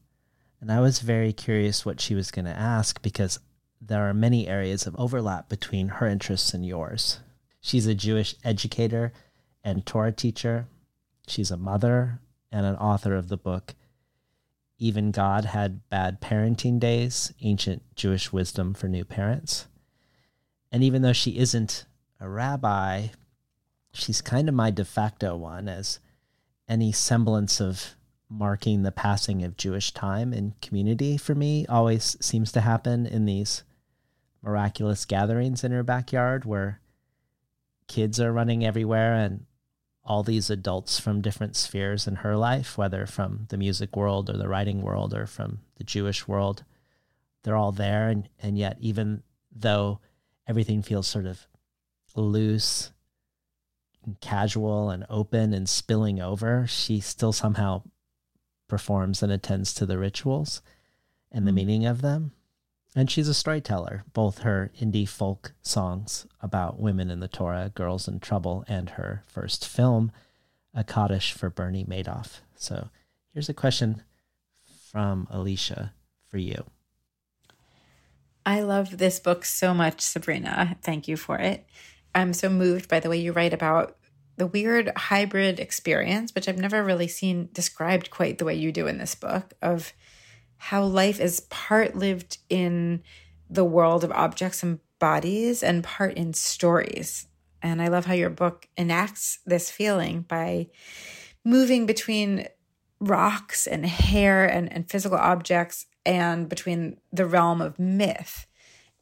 And I was very curious what she was going to ask because there are many areas of overlap between her interests and yours. She's a Jewish educator and Torah teacher. She's a mother and an author of the book Even God Had Bad Parenting Days Ancient Jewish Wisdom for New Parents. And even though she isn't a rabbi, she's kind of my de facto one, as any semblance of marking the passing of Jewish time and community for me always seems to happen in these miraculous gatherings in her backyard where kids are running everywhere and all these adults from different spheres in her life, whether from the music world or the writing world or from the Jewish world, they're all there. And, and yet, even though everything feels sort of loose casual and open and spilling over, she still somehow performs and attends to the rituals and the mm-hmm. meaning of them. And she's a storyteller, both her indie folk songs about women in the Torah, Girls in Trouble, and her first film, A Kaddish for Bernie Madoff. So here's a question from Alicia for you. I love this book so much, Sabrina. Thank you for it. I'm so moved by the way you write about the weird hybrid experience, which I've never really seen described quite the way you do in this book, of how life is part lived in the world of objects and bodies and part in stories. And I love how your book enacts this feeling by moving between rocks and hair and, and physical objects and between the realm of myth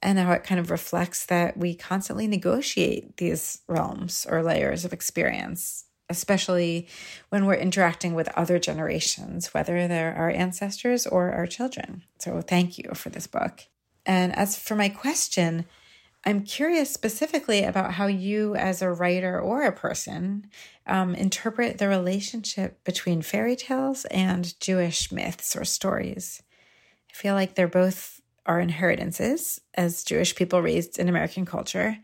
and how it kind of reflects that we constantly negotiate these realms or layers of experience, especially when we're interacting with other generations, whether they're our ancestors or our children. So, thank you for this book. And as for my question, I'm curious specifically about how you, as a writer or a person, um, interpret the relationship between fairy tales and Jewish myths or stories. I feel like they're both our inheritances as Jewish people raised in American culture.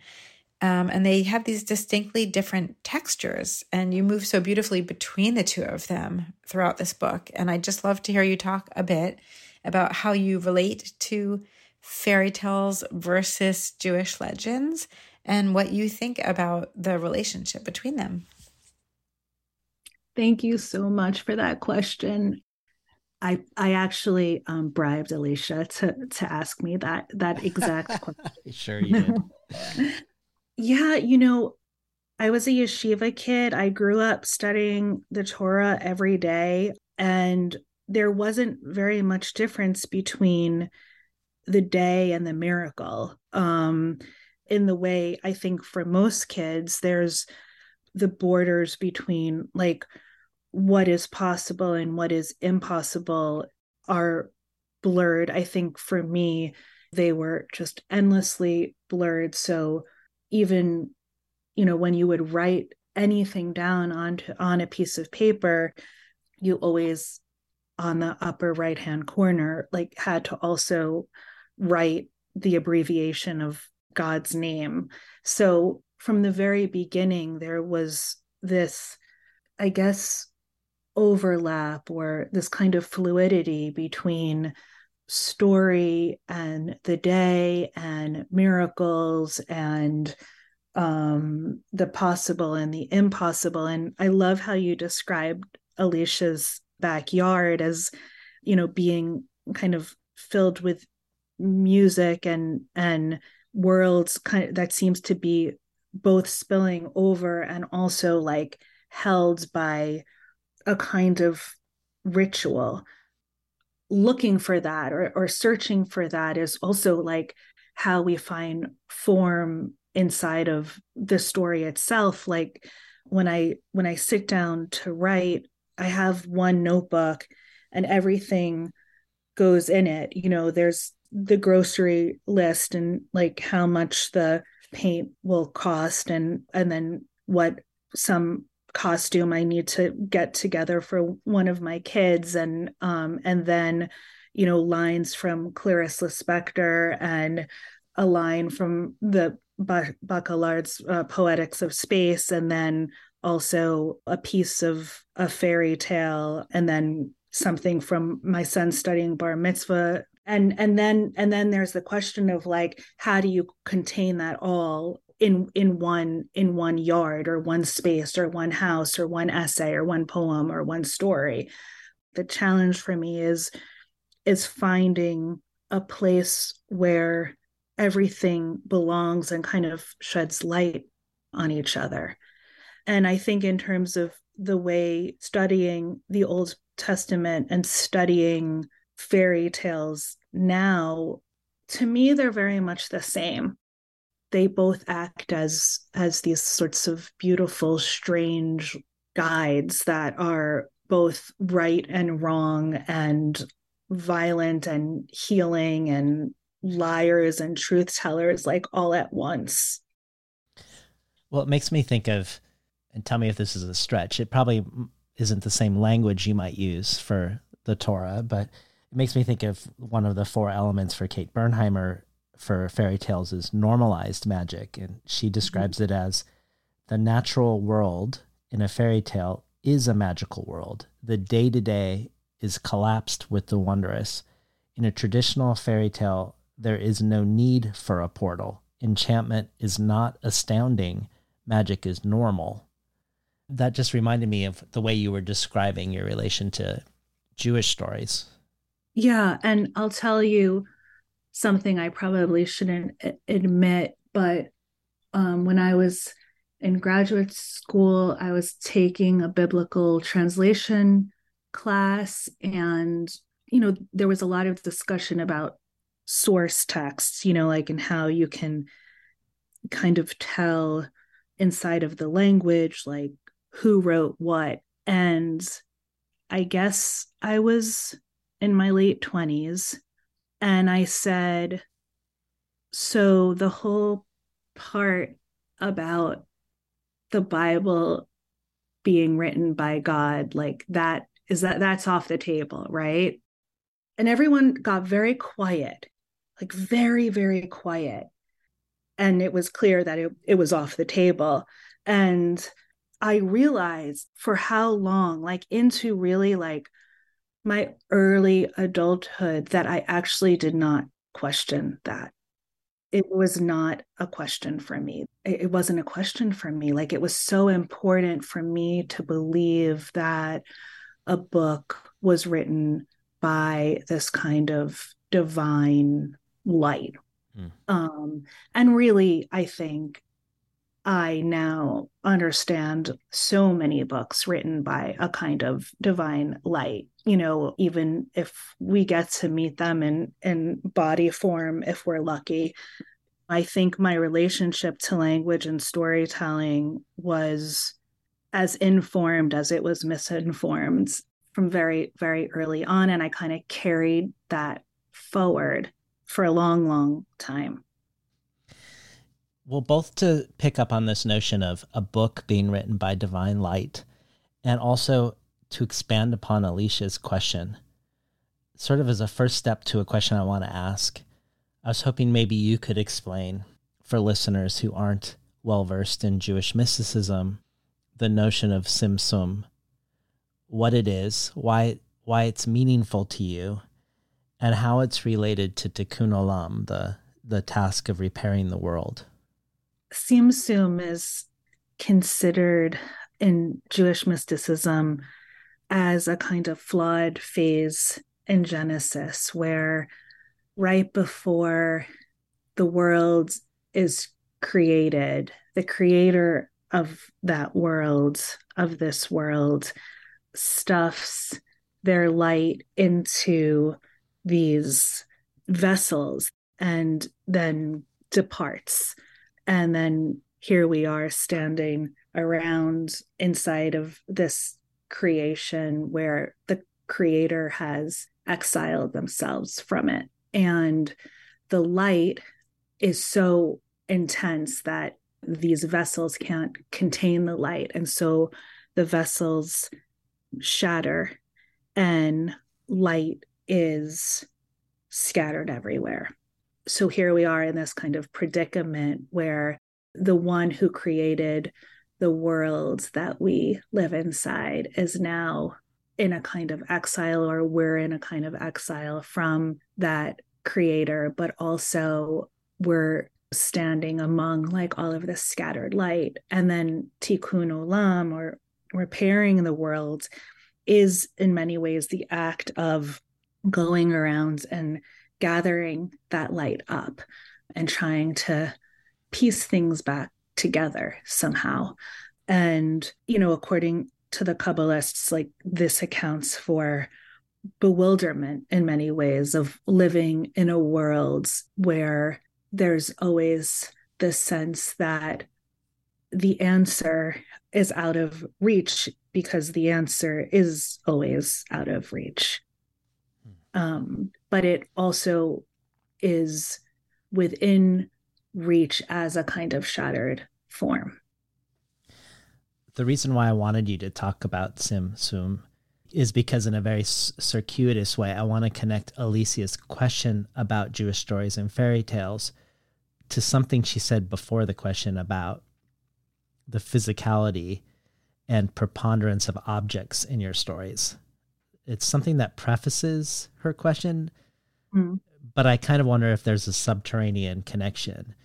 Um, and they have these distinctly different textures, and you move so beautifully between the two of them throughout this book. And I'd just love to hear you talk a bit about how you relate to fairy tales versus Jewish legends and what you think about the relationship between them. Thank you so much for that question. I I actually um, bribed Alicia to to ask me that that exact question. sure you did. yeah, you know, I was a yeshiva kid. I grew up studying the Torah every day, and there wasn't very much difference between the day and the miracle. Um, in the way I think for most kids, there's the borders between like what is possible and what is impossible are blurred. I think for me, they were just endlessly blurred. So even, you know, when you would write anything down onto on a piece of paper, you always on the upper right hand corner like had to also write the abbreviation of God's name. So from the very beginning, there was this, I guess, overlap or this kind of fluidity between story and the day and miracles and um, the possible and the impossible. And I love how you described Alicia's backyard as, you know, being kind of filled with music and and worlds kind of that seems to be both spilling over and also like held by a kind of ritual. Looking for that or, or searching for that is also like how we find form inside of the story itself. Like when i when i sit down to write i have one notebook and everything goes in it. You know there's the grocery list and like how much the paint will cost and and then what some costume I need to get together for one of my kids and um and then you know lines from Clarice Lispector and a line from the Bachelard's uh, Poetics of Space and then also a piece of a fairy tale and then something from my son studying bar mitzvah. And and then and then there's the question of like how do you contain that all in in one in one yard or one space or one house or one essay or one poem or one story. The challenge for me is is finding a place where everything belongs and kind of sheds light on each other. And i think in terms of the way studying the old testament and studying fairy tales now to me they're very much the same they both act as as these sorts of beautiful strange guides that are both right and wrong and violent and healing and liars and truth tellers like all at once. Well it makes me think of and tell me if this is a stretch it probably isn't the same language you might use for the torah but it makes me think of one of the four elements for kate bernheimer for fairy tales is normalized magic. And she describes mm-hmm. it as the natural world in a fairy tale is a magical world. The day to day is collapsed with the wondrous. In a traditional fairy tale, there is no need for a portal. Enchantment is not astounding, magic is normal. That just reminded me of the way you were describing your relation to Jewish stories. Yeah. And I'll tell you, something I probably shouldn't admit, but um, when I was in graduate school, I was taking a biblical translation class, and you know, there was a lot of discussion about source texts, you know, like and how you can kind of tell inside of the language, like who wrote what. And I guess I was in my late 20s and I said, So the whole part about the Bible being written by God, like that, is that that's off the table, right? And everyone got very quiet, like very, very quiet. And it was clear that it, it was off the table. And I realized for how long, like into really like my early adulthood that I actually did not question that. It was not a question for me. It wasn't a question for me. Like it was so important for me to believe that a book was written by this kind of divine light. Mm. Um, and really, I think I now understand so many books written by a kind of divine light. You know, even if we get to meet them in in body form, if we're lucky. I think my relationship to language and storytelling was as informed as it was misinformed from very, very early on. And I kind of carried that forward for a long, long time. Well, both to pick up on this notion of a book being written by divine light and also to expand upon Alicia's question, sort of as a first step to a question I want to ask. I was hoping maybe you could explain for listeners who aren't well versed in Jewish mysticism the notion of Tzimtzum, what it is, why why it's meaningful to you, and how it's related to Tikkun Olam, the the task of repairing the world. Tzimtzum is considered in Jewish mysticism as a kind of flawed phase in Genesis, where right before the world is created, the creator of that world, of this world, stuffs their light into these vessels and then departs and then here we are standing around inside of this creation where the creator has exiled themselves from it. And the light is so intense that these vessels can't contain the light. And so the vessels shatter and light is scattered everywhere so here we are in this kind of predicament where the one who created the world that we live inside is now in a kind of exile or we're in a kind of exile from that creator, but also we're standing among like all of this scattered light. And then tikkun olam or repairing the world is in many ways the act of going around and gathering that light up and trying to piece things back together somehow. And, you know, according to the Kabbalists, like this accounts for bewilderment in many ways of living in a world where there's always this sense that the answer is out of reach because the answer is always out of reach. Um, but it also is within reach as a kind of shattered form. The reason why I wanted you to talk about Tzimtzum is because, in a very circuitous way, I want to connect Alicia's question about Jewish stories and fairy tales to something she said before the question about the physicality and preponderance of objects in your stories. It's something that prefaces her question, mm. but I kind of wonder if there's a subterranean connection.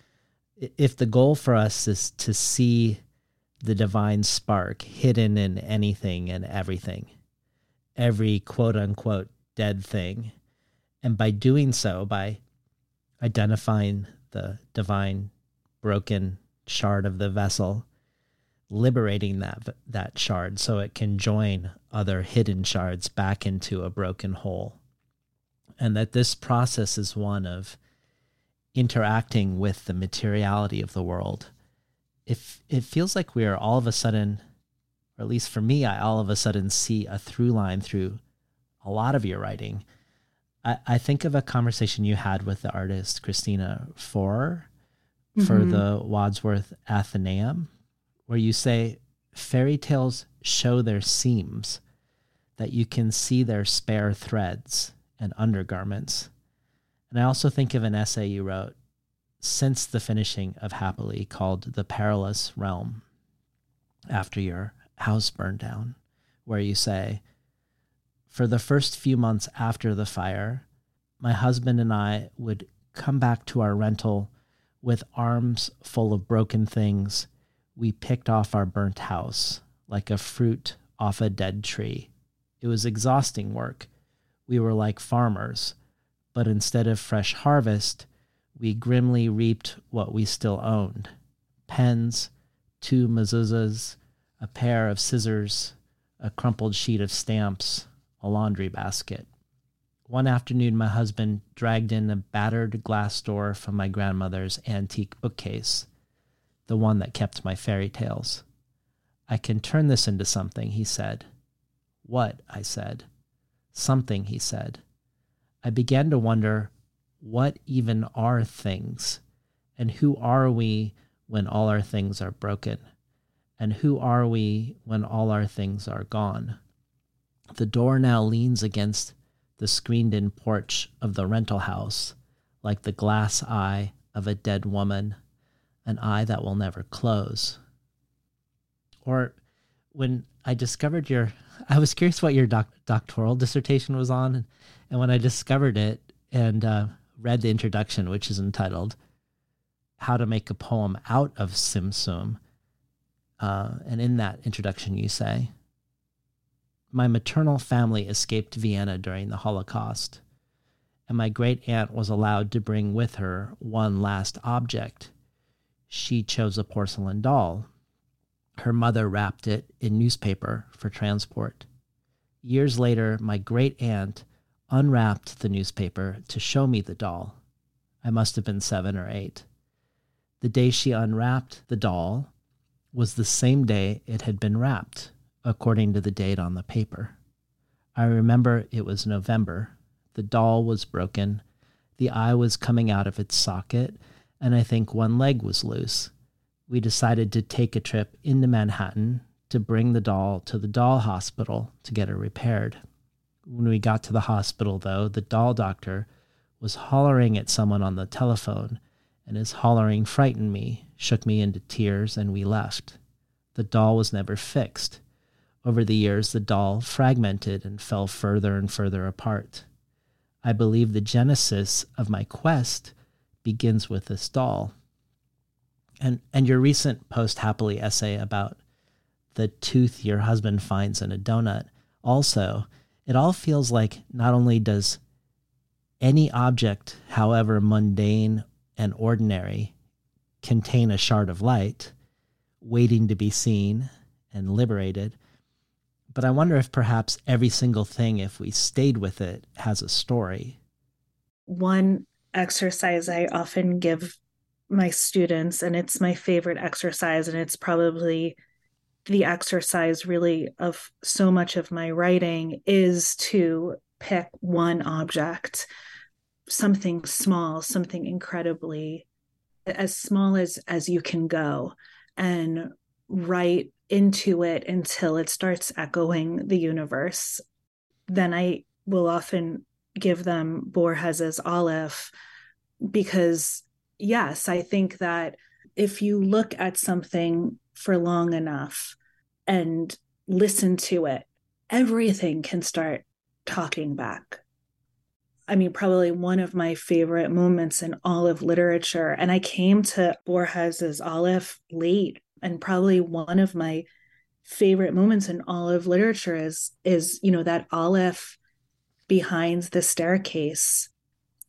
If the goal for us is to see the divine spark hidden in anything and everything, every quote unquote dead thing, and by doing so, by identifying the divine broken shard of the vessel, liberating that that shard so it can join other hidden shards back into a broken whole. And that this process is one of interacting with the materiality of the world. If it feels like we are all of a sudden, or at least for me, I all of a sudden see a through line through a lot of your writing I, I think of a conversation you had with the artist Christina Forer mm-hmm. for the Wordsworth Athenaeum, where you say fairy tales show their seams, that you can see their spare threads and undergarments. And I also think of an essay you wrote since the finishing of Happily called The Perilous Realm, after your house burned down, where you say, for the first few months after the fire, my husband and I would come back to our rental with arms full of broken things we picked off our burnt house like a fruit off a dead tree. It was exhausting work. We were like farmers, but instead of fresh harvest, we grimly reaped what we still owned pens, two mezuzahs, a pair of scissors, a crumpled sheet of stamps, a laundry basket. One afternoon, my husband dragged in a battered glass door from my grandmother's antique bookcase, the one that kept my fairy tales. I can turn this into something, he said. What? I said. Something, he said. I began to wonder what even are things, and who are we when all our things are broken, and who are we when all our things are gone? The door now leans against the screened in porch of the rental house like the glass eye of a dead woman, an eye that will never close. Or when I discovered your, I was curious what your doc, doctoral dissertation was on. And when I discovered it and uh, read the introduction, which is entitled How to Make a Poem Out of Tzimtzum, uh, and in that introduction, you say, my maternal family escaped Vienna during the Holocaust, and my great aunt was allowed to bring with her one last object. She chose a porcelain doll. Her mother wrapped it in newspaper for transport. Years later, my great aunt unwrapped the newspaper to show me the doll. I must have been seven or eight. The day she unwrapped the doll was the same day it had been wrapped according to the date on the paper. I remember it was November. The doll was broken. The eye was coming out of its socket, and I think one leg was loose. We decided to take a trip into Manhattan to bring the doll to the doll hospital to get her repaired. When we got to the hospital, though, the doll doctor was hollering at someone on the telephone, and his hollering frightened me, shook me into tears, and we left. The doll was never fixed. Over the years, the doll fragmented and fell further and further apart. I believe the genesis of my quest begins with this doll. And and your recent post happily essay about the tooth your husband finds in a donut also it all feels like not only does any object, however mundane and ordinary, contain a shard of light waiting to be seen and liberated, but I wonder if perhaps every single thing, if we stayed with it, has a story. One exercise I often give my students, and it's my favorite exercise, and it's probably the exercise really of so much of my writing is to pick one object, something small, something incredibly as small as as you can go and write into it until it starts echoing the universe. Then I will often give them Borges's Aleph because yes, I think that if you look at something for long enough and listen to it, everything can start talking back. I mean, probably one of my favorite moments in all of literature. And I came to Borges's Aleph late, and probably one of my favorite moments in all of literature is is you know that Aleph behind the staircase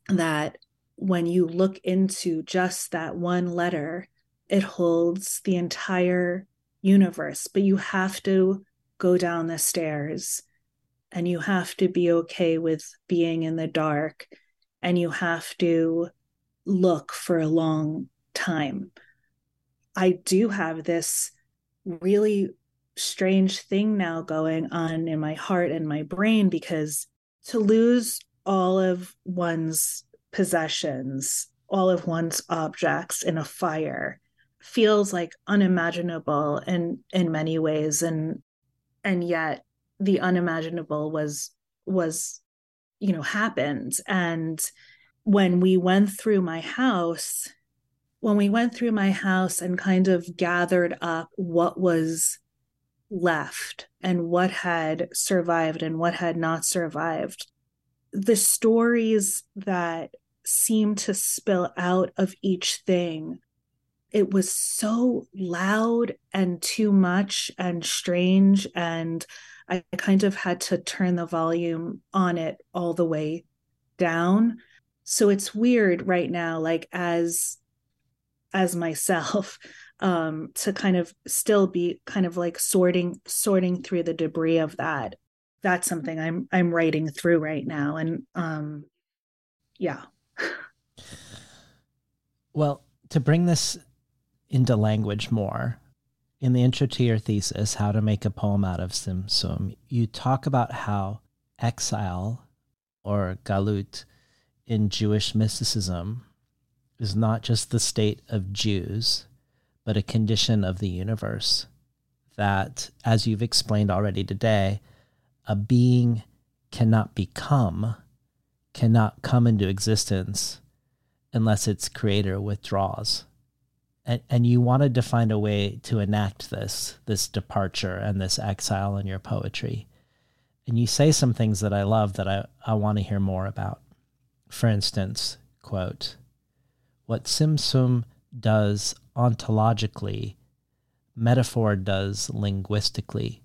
that when you look into just that one letter it holds the entire universe, but you have to go down the stairs and you have to be okay with being in the dark and you have to look for a long time. I do have this really strange thing now going on in my heart and my brain because to lose all of one's possessions, all of one's objects in a fire feels like unimaginable in in many ways. And and yet the unimaginable was was you know happened. And when we went through my house when we went through my house and kind of gathered up what was left and what had survived and what had not survived the stories that seemed to spill out of each thing it was so loud and too much and strange and i kind of had to turn the volume on it all the way down. So it's weird right now like as as myself um to kind of still be kind of like sorting sorting through the debris of that that's something i'm i'm writing through right now and um yeah well to bring this into language more. In the intro to your thesis, How to Make a Poem Out of Tzimtzum, you talk about how exile or galut in Jewish mysticism is not just the state of Jews, but a condition of the universe. That, as you've explained already today, a being cannot become, cannot come into existence unless its creator withdraws and, and you wanted to find a way to enact this this departure and this exile in your poetry and you say some things that i love that i, I want to hear more about for instance quote what tzimtzum does ontologically metaphor does linguistically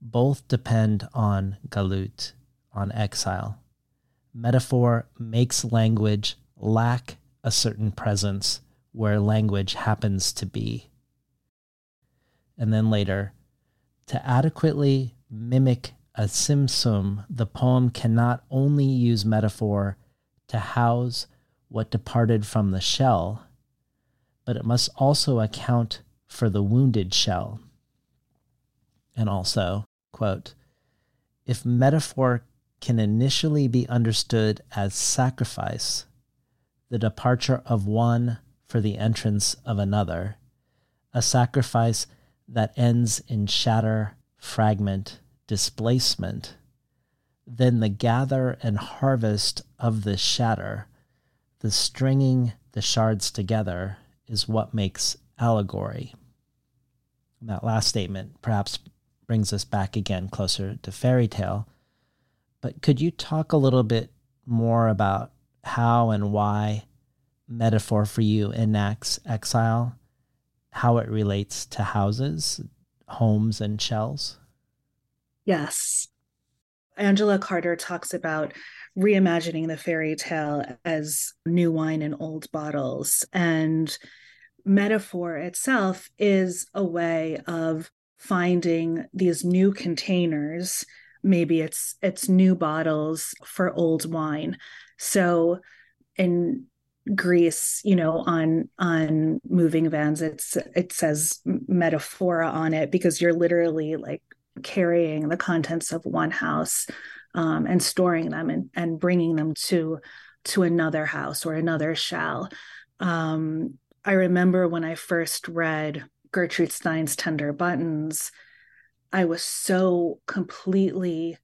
both depend on galut on exile metaphor makes language lack a certain presence where language happens to be. And then later, to adequately mimic a Tzimtzum, the poem cannot only use metaphor to house what departed from the shell, but it must also account for the wounded shell. And also, quote, if metaphor can initially be understood as sacrifice, the departure of one for the entrance of another, a sacrifice that ends in shatter, fragment, displacement, then the gather and harvest of the shatter, the stringing the shards together, is what makes allegory. And that last statement perhaps brings us back again closer to fairy tale. But could you talk a little bit more about how and why metaphor for you enacts exile, how it relates to houses, homes, and shells? Yes. Angela Carter talks about reimagining the fairy tale as new wine in old bottles. And metaphor itself is a way of finding these new containers. Maybe it's it's new bottles for old wine. So in greece you know on on moving vans it's it says metaphora on it because you're literally like carrying the contents of one house um, and storing them and, and bringing them to to another house or another shell. Um, i remember when i first read Gertrude Stein's Tender Buttons, I was so completely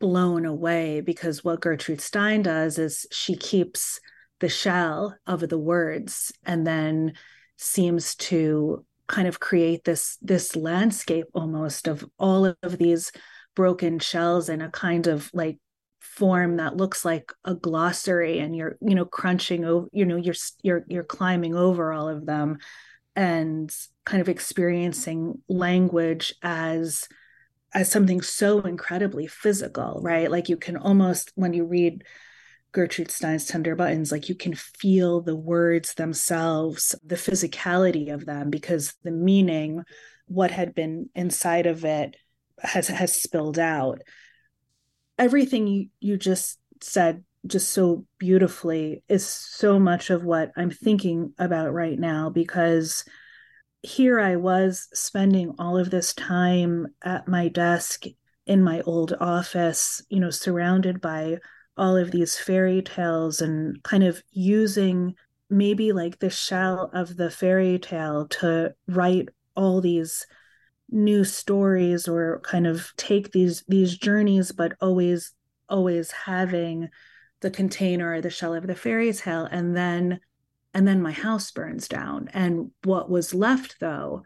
blown away because what Gertrude Stein does is she keeps the shell of the words and then seems to kind of create this this landscape almost of all of these broken shells in a kind of like form that looks like a glossary and you're you know crunching over you know you're you're you're climbing over all of them and kind of experiencing language as as something so incredibly physical right? Like you can almost when you read gertrude stein's tender buttons like you can feel the words themselves the physicality of them because the meaning what had been inside of it has has spilled out everything you, you just said just so beautifully is so much of what I'm thinking about right now because here I was spending all of this time at my desk in my old office, you know, surrounded by all of these fairy tales and kind of using maybe like the shell of the fairy tale to write all these new stories or kind of take these these journeys but always always having the container or the shell of the fairy tale. And then and then my house burns down. And what was left though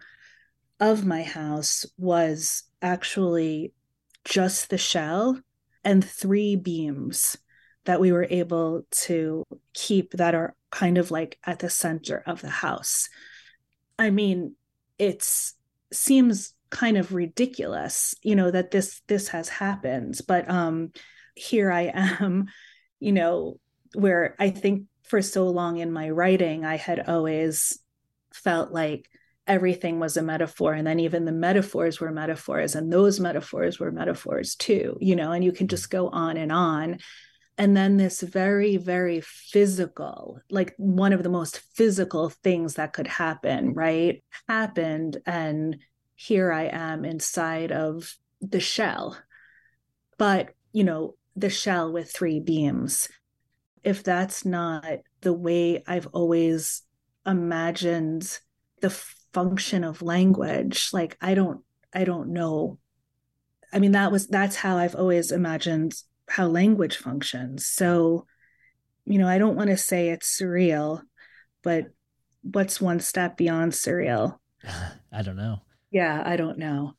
of my house was actually just the shell and three beams that we were able to keep that are kind of like at the center of the house. I mean it's seems kind of ridiculous you know that this this has happened but um here i am you know, where I think for so long in my writing, I had always felt like everything was a metaphor. And then even the metaphors were metaphors, and those metaphors were metaphors too, you know, and you can just go on and on. And then this very, very physical, like one of the most physical things that could happen, right? Happened. And here I am inside of the shell. But, you know, the shell with three beams. If that's not the way I've always imagined the function of language, like I don't I don't know. I mean that was that's how I've always imagined how language functions. So, you know, I don't want to say it's surreal, but what's one step beyond surreal? I don't know. Yeah, I don't know.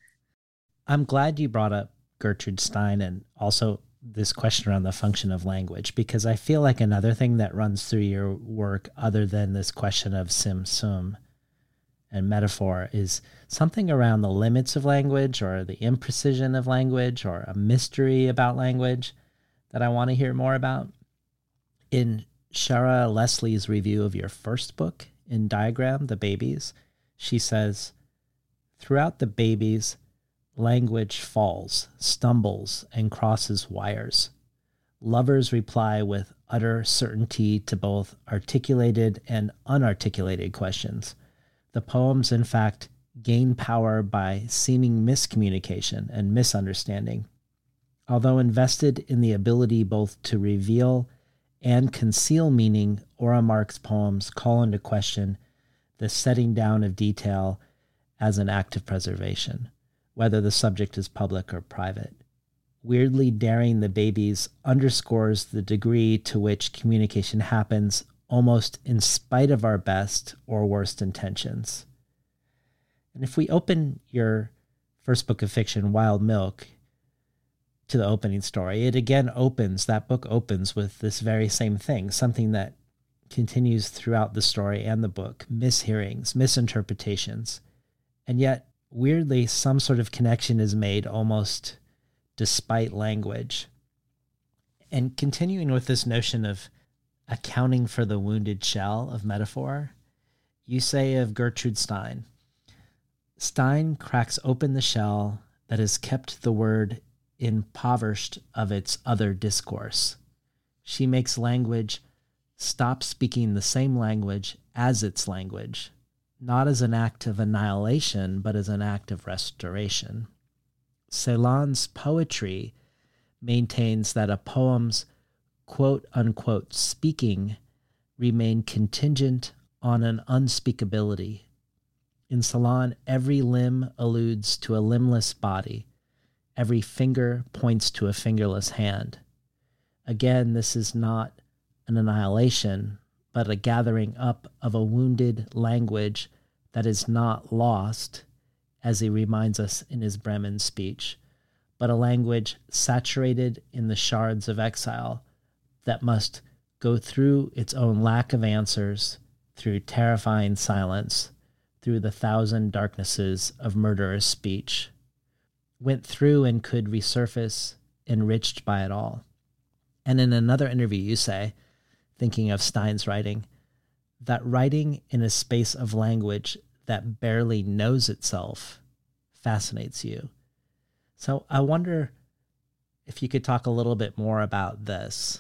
I'm glad you brought up Gertrude Stein and also this question around the function of language because I feel like another thing that runs through your work, other than this question of Tzimtzum and metaphor, is something around the limits of language or the imprecision of language or a mystery about language that I want to hear more about. In Shara Lessley's review of your first book, in Diagram, The Babies, she says, Throughout the babies, Language falls, stumbles, and crosses wires. Lovers reply with utter certainty to both articulated and unarticulated questions. The poems, in fact, gain power by seeming miscommunication and misunderstanding. Although invested in the ability both to reveal and conceal meaning, Orah Mark's poems call into question the setting down of detail as an act of preservation whether the subject is public or private. Weirdly daring the babies underscores the degree to which communication happens almost in spite of our best or worst intentions. And if we open your first book of fiction, Wild Milk, to the opening story, it again opens, that book opens with this very same thing, something that continues throughout the story and the book mishearings, misinterpretations. And yet, weirdly, some sort of connection is made almost despite language. And continuing with this notion of accounting for the wounded shell of metaphor, you say of Gertrude Stein Stein cracks open the shell that has kept the word impoverished of its other discourse. She makes language stop speaking the same language as its language, not as an act of annihilation, but as an act of restoration. Celan's poetry maintains that a poem's quote unquote speaking remain contingent on an unspeakability. In Celan, every limb alludes to a limbless body, every finger points to a fingerless hand. Again, this is not an annihilation, but a gathering up of a wounded language that is not lost, as he reminds us in his Bremen speech, but a language saturated in the shards of exile that must go through its own lack of answers, through terrifying silence, through the thousand darknesses of murderous speech, went through and could resurface, enriched by it all. And in another interview, you say, thinking of Stein's writing, that writing in a space of language that barely knows itself fascinates you. So I wonder if you could talk a little bit more about this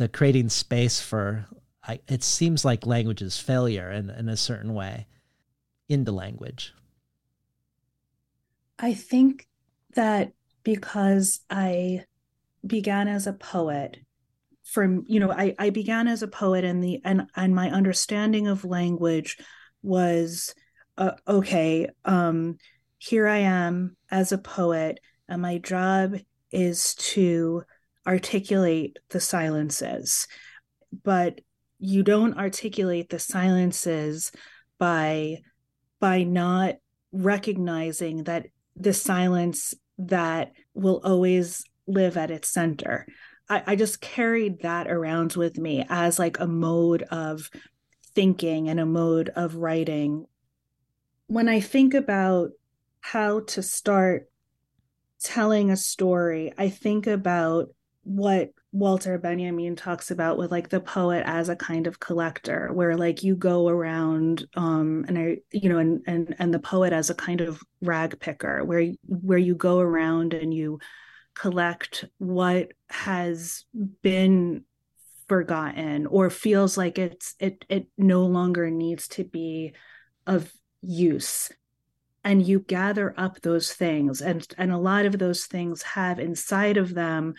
the creating space for I, it seems like language is failure in, in a certain way into language. I think that because I began as a poet from you know I, I began as a poet and the and and my understanding of language was uh, okay um here i am as a poet and my job is to articulate the silences but you don't articulate the silences by by not recognizing that the silence that will always live at its center I, I just carried that around with me as like a mode of thinking and a mode of writing. When I think about how to start telling a story, I think about what Walter Benjamin talks about with like the poet as a kind of collector, where like you go around, um, and I, you know, and and and the poet as a kind of rag picker, where where you go around and you collect what has been forgotten or feels like it's it it no longer needs to be of use. And you gather up those things and and a lot of those things have inside of them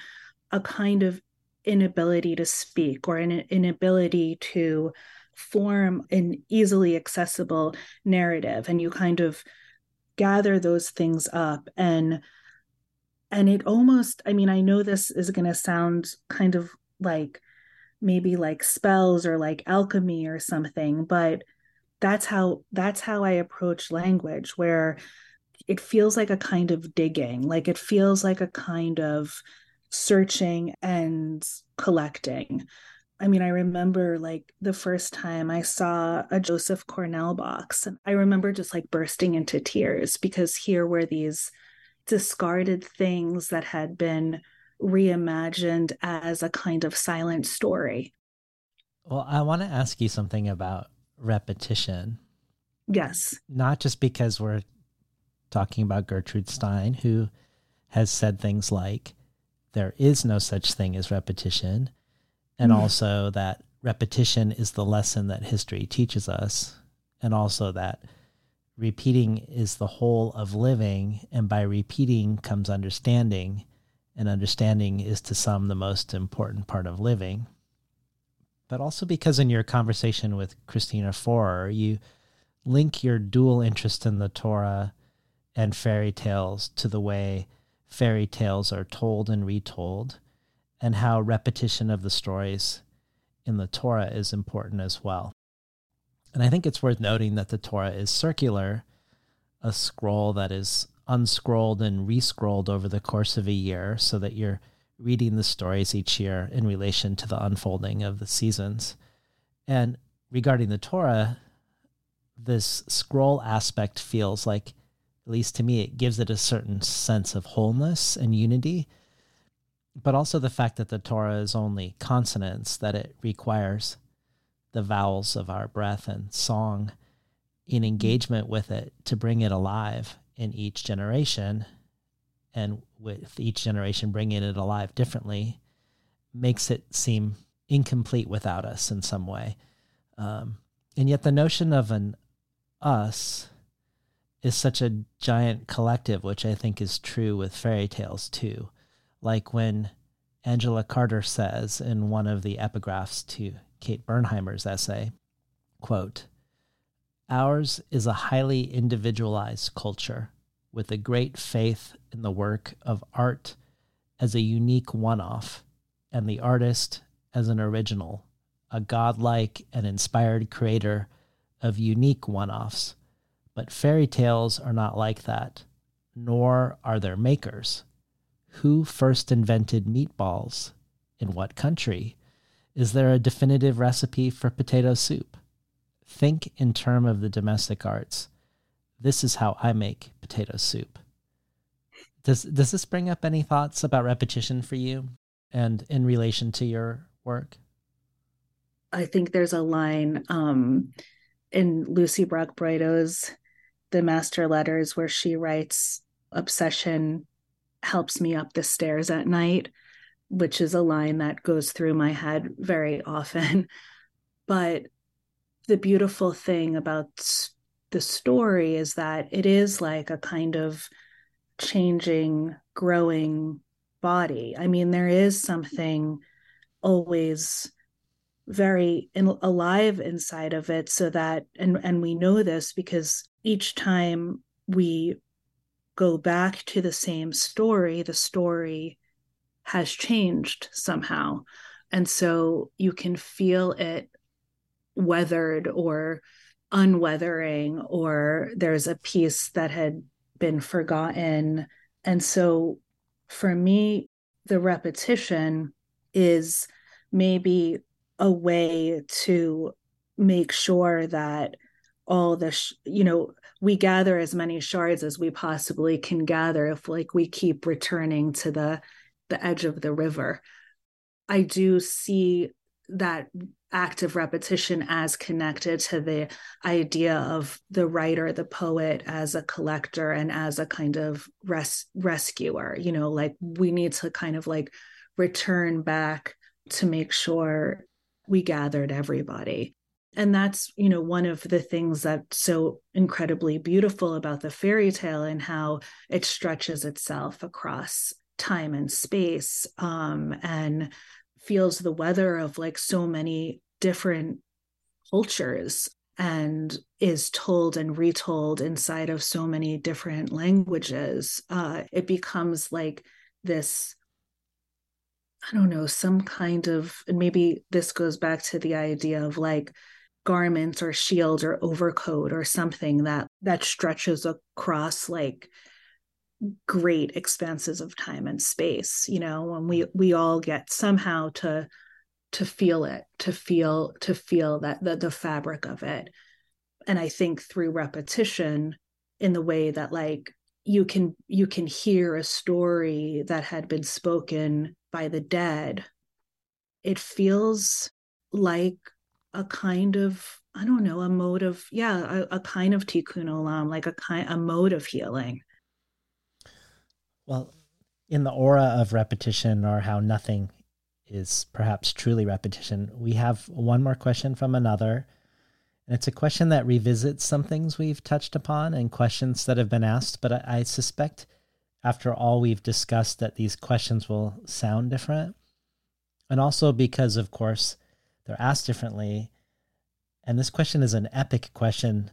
a kind of inability to speak or an inability to form an easily accessible narrative and you kind of gather those things up and and it almost i mean i know this is going to sound kind of like maybe like spells or like alchemy or something but that's how that's how i approach language where it feels like a kind of digging like it feels like a kind of searching and collecting I mean, I remember like the first time I saw a Joseph Cornell box, and I remember just like bursting into tears because here were these discarded things that had been reimagined as a kind of silent story. Well, I want to ask you something about repetition. Yes. Not just because we're talking about Gertrude Stein, who has said things like, there is no such thing as repetition, and mm. also that repetition is the lesson that history teaches us, and also that repeating is the whole of living, and by repeating comes understanding, and understanding is to some the most important part of living. But also because in your conversation with Christina Forer, you link your dual interest in the Torah and fairy tales to the way fairy tales are told and retold, and how repetition of the stories in the Torah is important as well. And I think it's worth noting that the Torah is circular, a scroll that is unscrolled and rescrolled over the course of a year so that you're reading the stories each year in relation to the unfolding of the seasons. And regarding the Torah, this scroll aspect feels like, at least to me, it gives it a certain sense of wholeness and unity. But also the fact that the Torah is only consonants, that it requires the vowels of our breath and song in engagement with it to bring it alive in each generation and with each generation bringing it alive differently makes it seem incomplete without us in some way um, and yet the notion of an us is such a giant collective which i think is true with fairy tales too like when angela carter says in one of the epigraphs to kate bernheimer's essay quote Ours is a highly individualized culture with a great faith in the work of art as a unique one off and the artist as an original, a godlike and inspired creator of unique one offs. But fairy tales are not like that, nor are their makers. Who first invented meatballs? In what country? Is there a definitive recipe for potato soup? Think in terms of the domestic arts. This is how I make potato soup. Does does this bring up any thoughts about repetition for you and in relation to your work? I think there's a line um, in Lucie Brock-Broido's The Master Letters where she writes, Obsession helps me up the stairs at night, which is a line that goes through my head very often. But the beautiful thing about the story is that it is like a kind of changing, growing body. I mean, there is something always very in, alive inside of it so that and and we know this because each time we go back to the same story the story has changed somehow. And so you can feel it weathered or unweathering or there's a piece that had been forgotten. And so for me the repetition is maybe a way to make sure that all the sh- you know we gather as many shards as we possibly can gather if like we keep returning to the the edge of the river i do see that act of repetition as connected to the idea of the writer, the poet as a collector and as a kind of res- rescuer. You know, like we need to kind of like return back to make sure we gathered everybody. And that's, you know, one of the things that's so incredibly beautiful about the fairy tale and how it stretches itself across time and space um, and feels the weather of like so many different cultures and is told and retold inside of so many different languages. Uh, it becomes like this i don't know some kind of and maybe this goes back to the idea of like garments or shield or overcoat or something that that stretches across like great expanses of time and space you know and we we all get somehow to to feel it to feel to feel that the, the fabric of it. And i think through repetition in the way that like you can you can hear a story that had been spoken by the dead it feels like a kind of i don't know a mode of yeah a, a kind of tikkun olam like a kind a mode of healing well, in the aura of repetition or how nothing is perhaps truly repetition, we have one more question from another. And it's a question that revisits some things we've touched upon and questions that have been asked. But I, I suspect after all we've discussed that these questions will sound different. And also because, of course, they're asked differently. And this question is an epic question,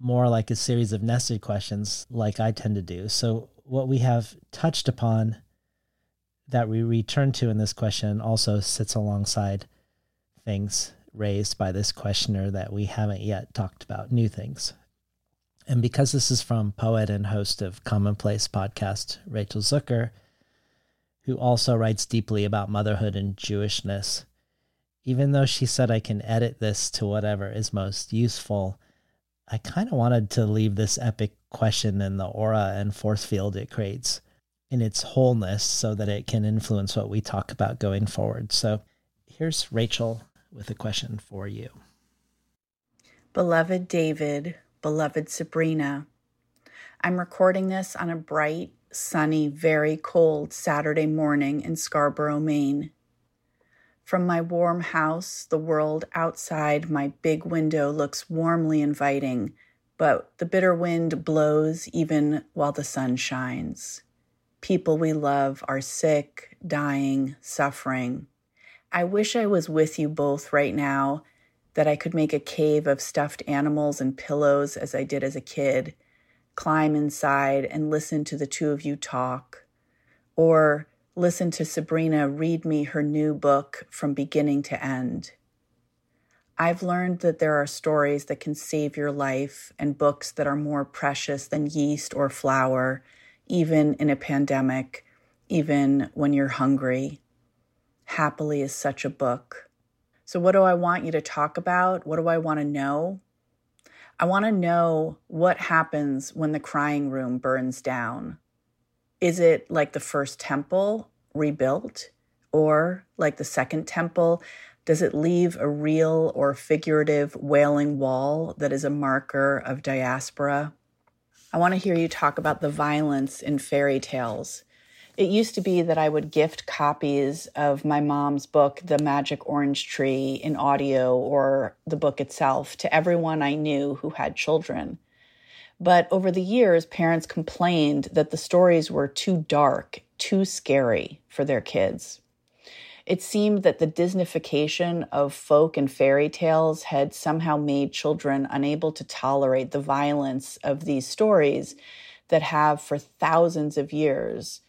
more like a series of nested questions, like I tend to do. So what we have touched upon that we return to in this question also sits alongside things raised by this questioner that we haven't yet talked about, new things. And because this is from poet and host of Commonplace podcast, Rachel Zucker, who also writes deeply about motherhood and Jewishness, even though she said I can edit this to whatever is most useful, I kind of wanted to leave this epic question in the aura and force field it creates in its wholeness so that it can influence what we talk about going forward. So here's Rachel with a question for you. Beloved David, beloved Sabrina, I'm recording this on a bright, sunny, very cold Saturday morning in Scarborough, Maine. From my warm house, the world outside my big window looks warmly inviting, but the bitter wind blows even while the sun shines. People we love are sick, dying, suffering. I wish I was with you both right now, that I could make a cave of stuffed animals and pillows as I did as a kid, climb inside and listen to the two of you talk, or listen to Sabrina read me her new book from beginning to end. I've learned that there are stories that can save your life and books that are more precious than yeast or flour, even in a pandemic, even when you're hungry. Happily is such a book. So, what do I want you to talk about? What do I want to know? I want to know what happens when the crying room burns down. Is it like the first temple rebuilt? Or like the second temple, does it leave a real or figurative wailing wall that is a marker of diaspora? I want to hear you talk about the violence in fairy tales. It used to be that I would gift copies of my mom's book, The Magic Orange Tree, in audio or the book itself to everyone I knew who had children. But over the years, parents complained that the stories were too dark, too scary for their kids. It seemed that the Disneyfication of folk and fairy tales had somehow made children unable to tolerate the violence of these stories that have for thousands of years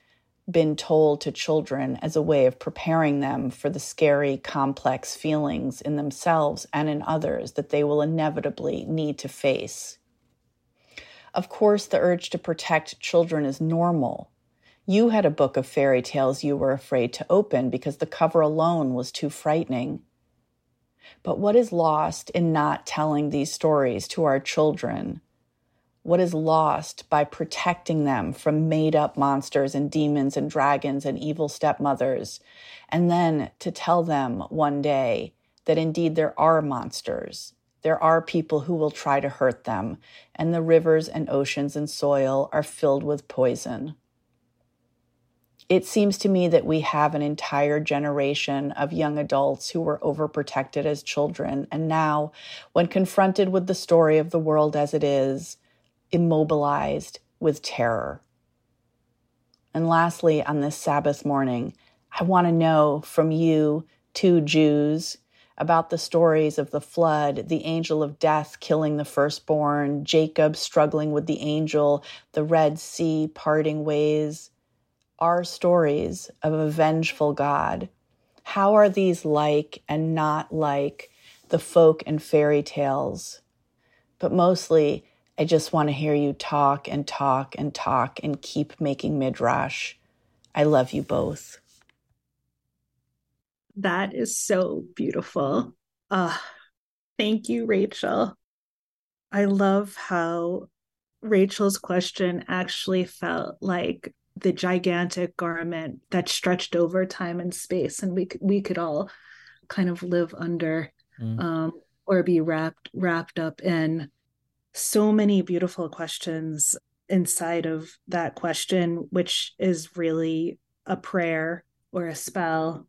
been told to children as a way of preparing them for the scary, complex feelings in themselves and in others that they will inevitably need to face. Of course, the urge to protect children is normal. You had a book of fairy tales you were afraid to open because the cover alone was too frightening. But what is lost in not telling these stories to our children? what is lost by protecting them from made up monsters and demons and dragons and evil stepmothers, and then to tell them one day that indeed there are monsters. There are people who will try to hurt them, and the rivers and oceans and soil are filled with poison. It seems to me that we have an entire generation of young adults who were overprotected as children, and now, when confronted with the story of the world as it is, immobilized with terror. And lastly, on this Sabbath morning, I want to know from you, two Jews, about the stories of the flood, the angel of death killing the firstborn, Jacob struggling with the angel, the Red Sea parting ways. are stories of a vengeful God. How are these like and not like the folk and fairy tales? But mostly, I just want to hear you talk and talk and talk and keep making midrash. I love you both. That is so beautiful. Uh, thank you, Rachel. I love how Rachel's question actually felt like the gigantic garment that stretched over time and space, and we we could all kind of live under mm. um, or be wrapped wrapped up in so many beautiful questions inside of that question, which is really a prayer or a spell.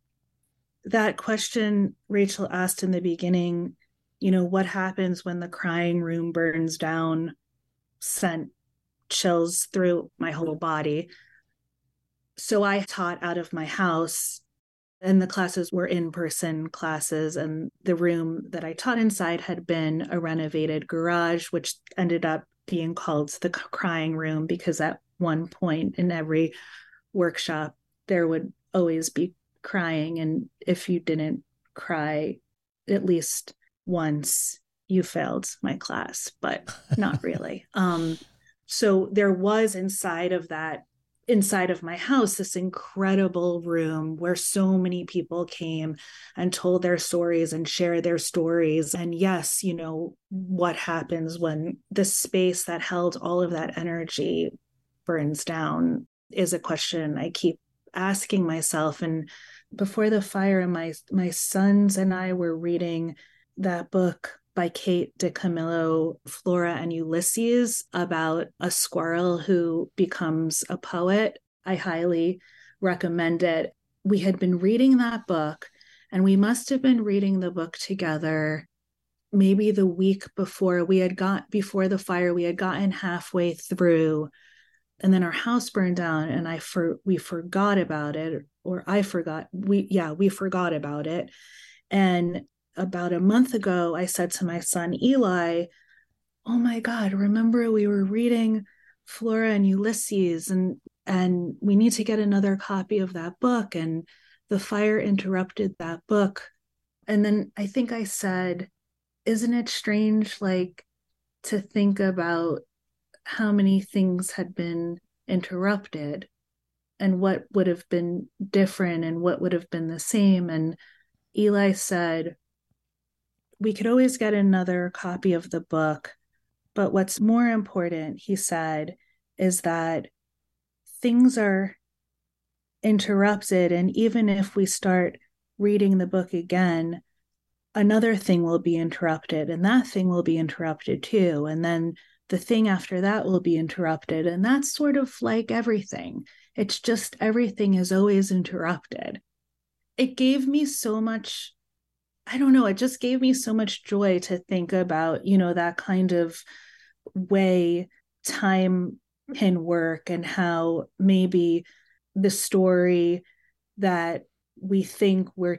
That question Rachel asked in the beginning, you know, what happens when the crying room burns down, sent chills through my whole body. So I taught out of my house and the classes were in person classes and the room that i taught inside had been a renovated garage which ended up being called the crying room because at one point in every workshop there would always be crying and if you didn't cry at least once you failed my class, but not really. um, so there was inside of that inside of my house this incredible room where so many people came and told their stories and shared their stories and yes you know what happens when the space that held all of that energy burns down is a question i keep asking myself and before the fire my my sons and i were reading that book by Kate DiCamillo, Flora and Ulysses, about a squirrel who becomes a poet. I highly recommend it. We had been reading that book, and we must have been reading the book together maybe the week before we had got before the fire we had gotten halfway through and then our house burned down and i for we forgot about it or i forgot we yeah we forgot about it and about a month ago, I said to my son Eli, "Oh my God, remember we were reading Flora and Ulysses, and and we need to get another copy of that book." And the fire interrupted that book, and then I think I said, "Isn't it strange, like, to think about how many things had been interrupted?" and what would have been different and what would have been the same and Eli said, we could always get another copy of the book. But what's more important, he said, is that things are interrupted. And even if we start reading the book again, another thing will be interrupted, and that thing will be interrupted too. And then the thing after that will be interrupted. And that's sort of like everything. It's just everything is always interrupted. It gave me so much I don't know, it just gave me so much joy to think about, you know, that kind of way time can work and how maybe the story that we think we're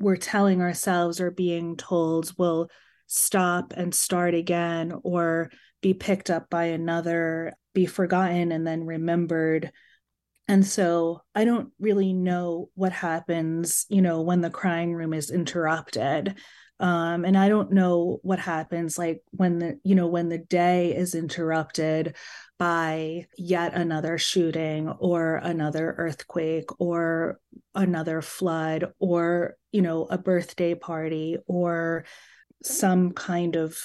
we're telling ourselves or being told will stop and start again or be picked up by another be forgotten and then remembered and so I don't really know what happens, you know, when the crying room is interrupted. Um, and I don't know what happens like when the, you know, when the day is interrupted by yet another shooting or another earthquake or another flood or, you know, a birthday party or some kind of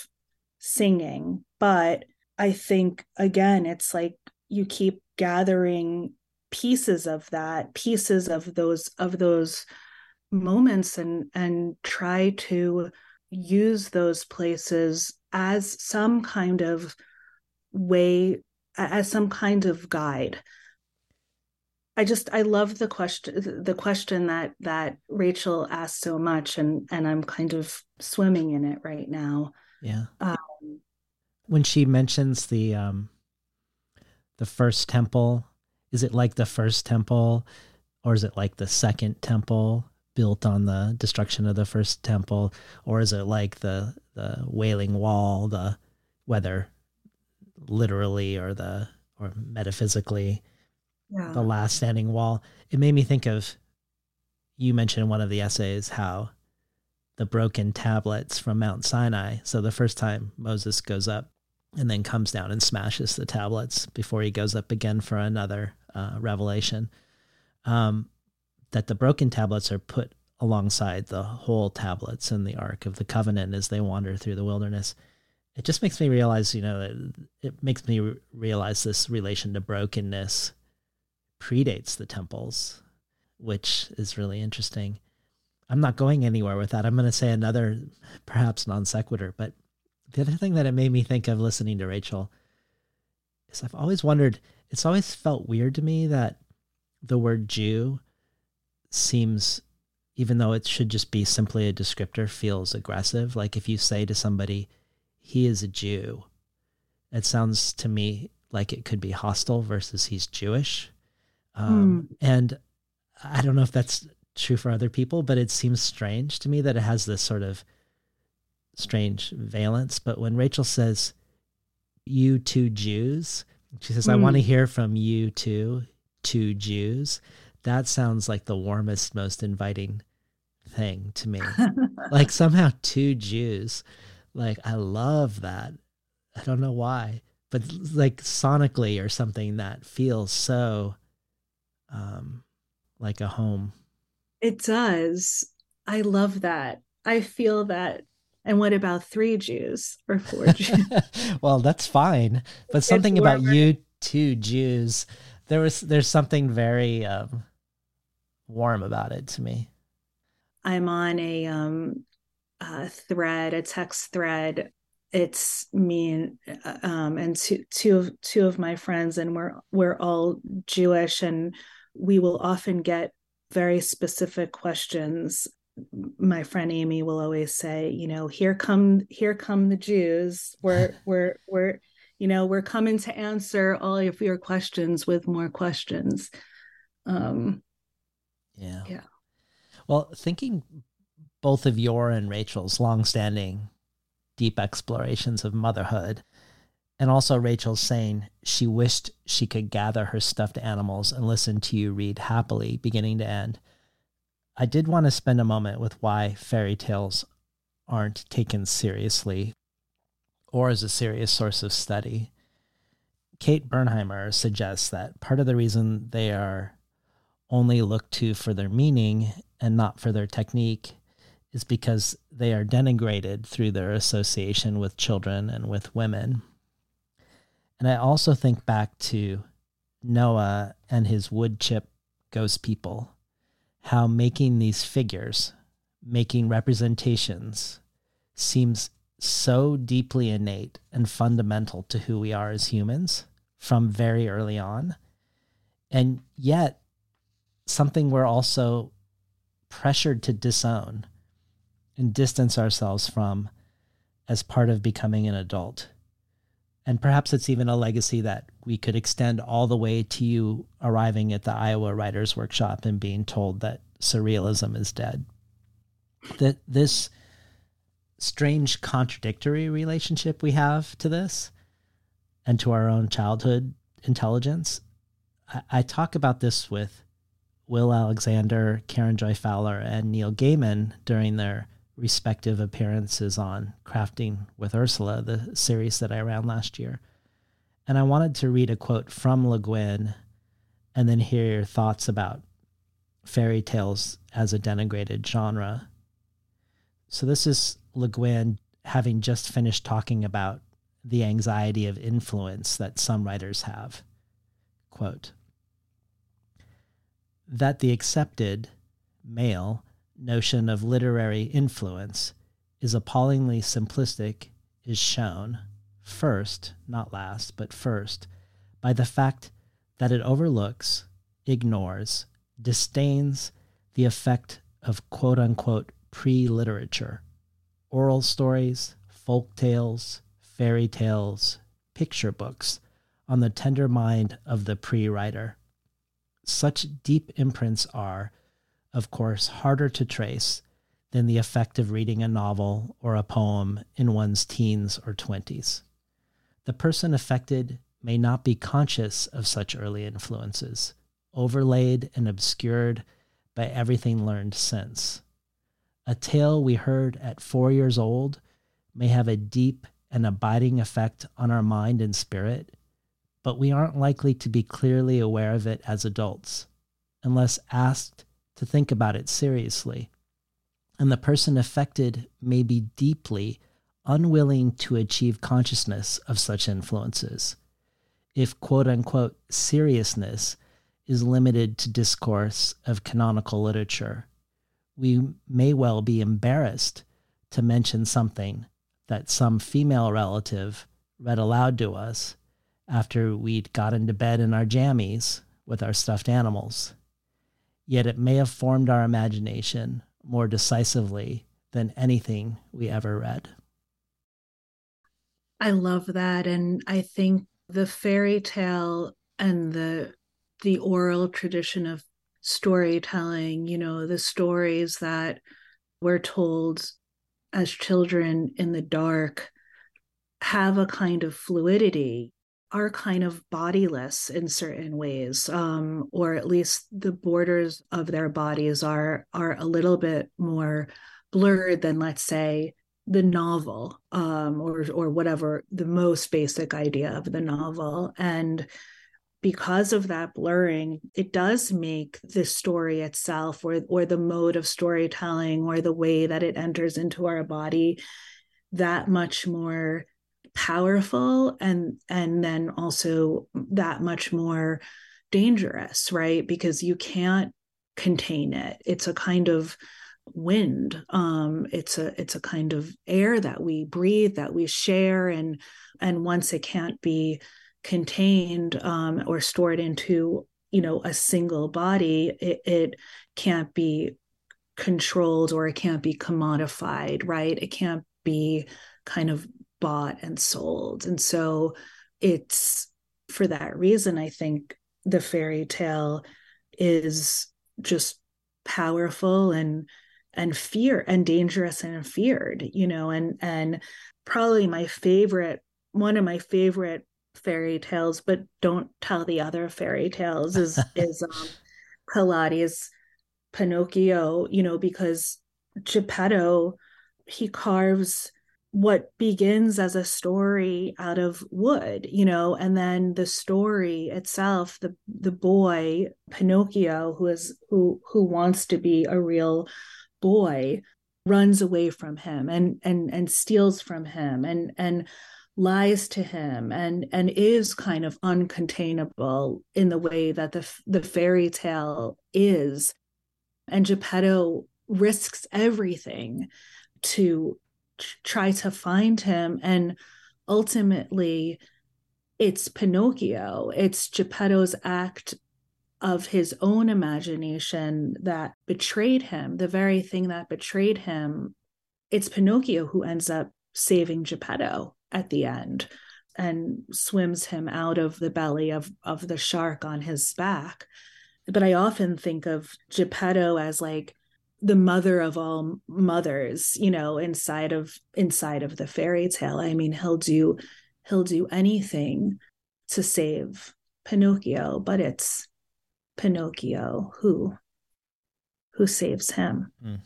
singing. But I think, again, it's like you keep gathering pieces of that pieces of those of those moments and and try to use those places as some kind of way as some kind of guide i just i love the question the question that that rachel asked so much and and i'm kind of swimming in it right now yeah um, when she mentions the um the first temple is it like the first temple or is it like the second temple built on the destruction of the first temple or is it like the the wailing wall the whether literally or the or metaphysically yeah. the last standing wall it made me think of you mentioned in one of the essays how the broken tablets from Mount Sinai. So the first time Moses goes up and then comes down and smashes the tablets before he goes up again for another uh, revelation, um, that the broken tablets are put alongside the whole tablets in the Ark of the Covenant as they wander through the wilderness. It just makes me realize, you know, it, it makes me re- realize this relation to brokenness predates the temples, which is really interesting. I'm not going anywhere with that. I'm going to say another, perhaps non sequitur, but the other thing that it made me think of listening to Rachel is I've always wondered it's always felt weird to me that the word Jew seems, even though it should just be simply a descriptor, feels aggressive. Like if you say to somebody, he is a Jew, it sounds to me like it could be hostile versus he's Jewish. Um, mm. And I don't know if that's true for other people, but it seems strange to me that it has this sort of strange valence. But when Rachel says, you two Jews, she says, mm. I want to hmm. hear from you too, two Jews. That sounds like the warmest, most inviting thing to me. like somehow two Jews. Like I love that. I don't know why, but like sonically or something that feels so um like a home. It does. I love that. I feel that. And what about three Jews or four Jews? well, that's fine. But something about you two Jews, there was there's something very um warm about it to me. I'm on a um a thread, a text thread. It's me and um and two two of two of my friends, and we're we're all Jewish, and we will often get very specific questions. My friend Amy will always say, you know, here come here come the Jews. We're we're we're you know we're coming to answer all of your questions with more questions. Um, yeah. Yeah. Well, thinking both of your and Rachel's longstanding deep explorations of motherhood, and also Rachel's saying she wished she could gather her stuffed animals and listen to you read happily, beginning to end. I did want to spend a moment with why fairy tales aren't taken seriously or as a serious source of study. Kate Bernheimer suggests that part of the reason they are only looked to for their meaning and not for their technique is because they are denigrated through their association with children and with women. And I also think back to Noah and his wood chip ghost people, how making these figures, making representations, seems so deeply innate and fundamental to who we are as humans from very early on. And yet, something we're also pressured to disown and distance ourselves from as part of becoming an adult. And perhaps it's even a legacy that we could extend all the way to you arriving at the Iowa Writers Workshop and being told that surrealism is dead. That this strange contradictory relationship we have to this and to our own childhood intelligence. I, I talk about this with Will Alexander, Karen Joy Fowler, and Neil Gaiman during their respective appearances on Crafting with Ursula, the series that I ran last year. And I wanted to read a quote from Le Guin and then hear your thoughts about fairy tales as a denigrated genre. So this is Le Guin having just finished talking about the anxiety of influence that some writers have. Quote That the accepted, male, notion of literary influence is appallingly simplistic is shown, first, not last, but first, by the fact that it overlooks, ignores, disdains the effect of quote unquote pre literature, oral stories, folk tales, fairy tales, picture books on the tender mind of the pre writer. Such deep imprints are, of course, harder to trace than the effect of reading a novel or a poem in one's teens or twenties. The person affected may not be conscious of such early influences, overlaid and obscured by everything learned since. A tale we heard at four years old may have a deep and abiding effect on our mind and spirit, but we aren't likely to be clearly aware of it as adults unless asked to think about it seriously. And the person affected may be deeply unwilling to achieve consciousness of such influences. If quote unquote seriousness is limited to discourse of canonical literature, we may well be embarrassed to mention something that some female relative read aloud to us after we'd got into bed in our jammies with our stuffed animals. Yet it may have formed our imagination more decisively than anything we ever read. I love that. And I think the fairy tale and the the oral tradition of storytelling, you know, the stories that we're told as children in the dark have a kind of fluidity are kind of bodiless in certain ways um, or at least the borders of their bodies are are a little bit more blurred than let's say the novel um, or or whatever the most basic idea of the novel. And because of that blurring it does make the story itself or or the mode of storytelling or the way that it enters into our body that much more powerful and and then also that much more dangerous right? Because you can't contain it. It's a kind of wind. Um it's a it's a kind of air that we breathe that we share and and once it can't be contained um or stored into you know a single body it, it can't be controlled or it can't be commodified right? It can't be kind of bought and sold. And so it's for that reason i think the fairy tale is just powerful and and fear and dangerous and feared you know and and probably my favorite one of my favorite fairy tales but don't tell the other fairy tales is is um Collodi's Pinocchio you know because Geppetto he carves what begins as a story out of wood you know and then the story itself the the boy pinocchio who is who who wants to be a real boy runs away from him and and and steals from him and and lies to him and and is kind of uncontainable in the way that the the fairy tale is. And Geppetto risks everything to try to find him and ultimately it's pinocchio. It's geppetto's act of his own imagination that betrayed him. The very thing that betrayed him it's pinocchio who ends up saving geppetto at the end and swims him out of the belly of of the shark on his back. But i often think of geppetto as like the mother of all mothers you know inside of inside of the fairy tale. I mean he'll do he'll do anything to save pinocchio but it's pinocchio who who saves him. Mm.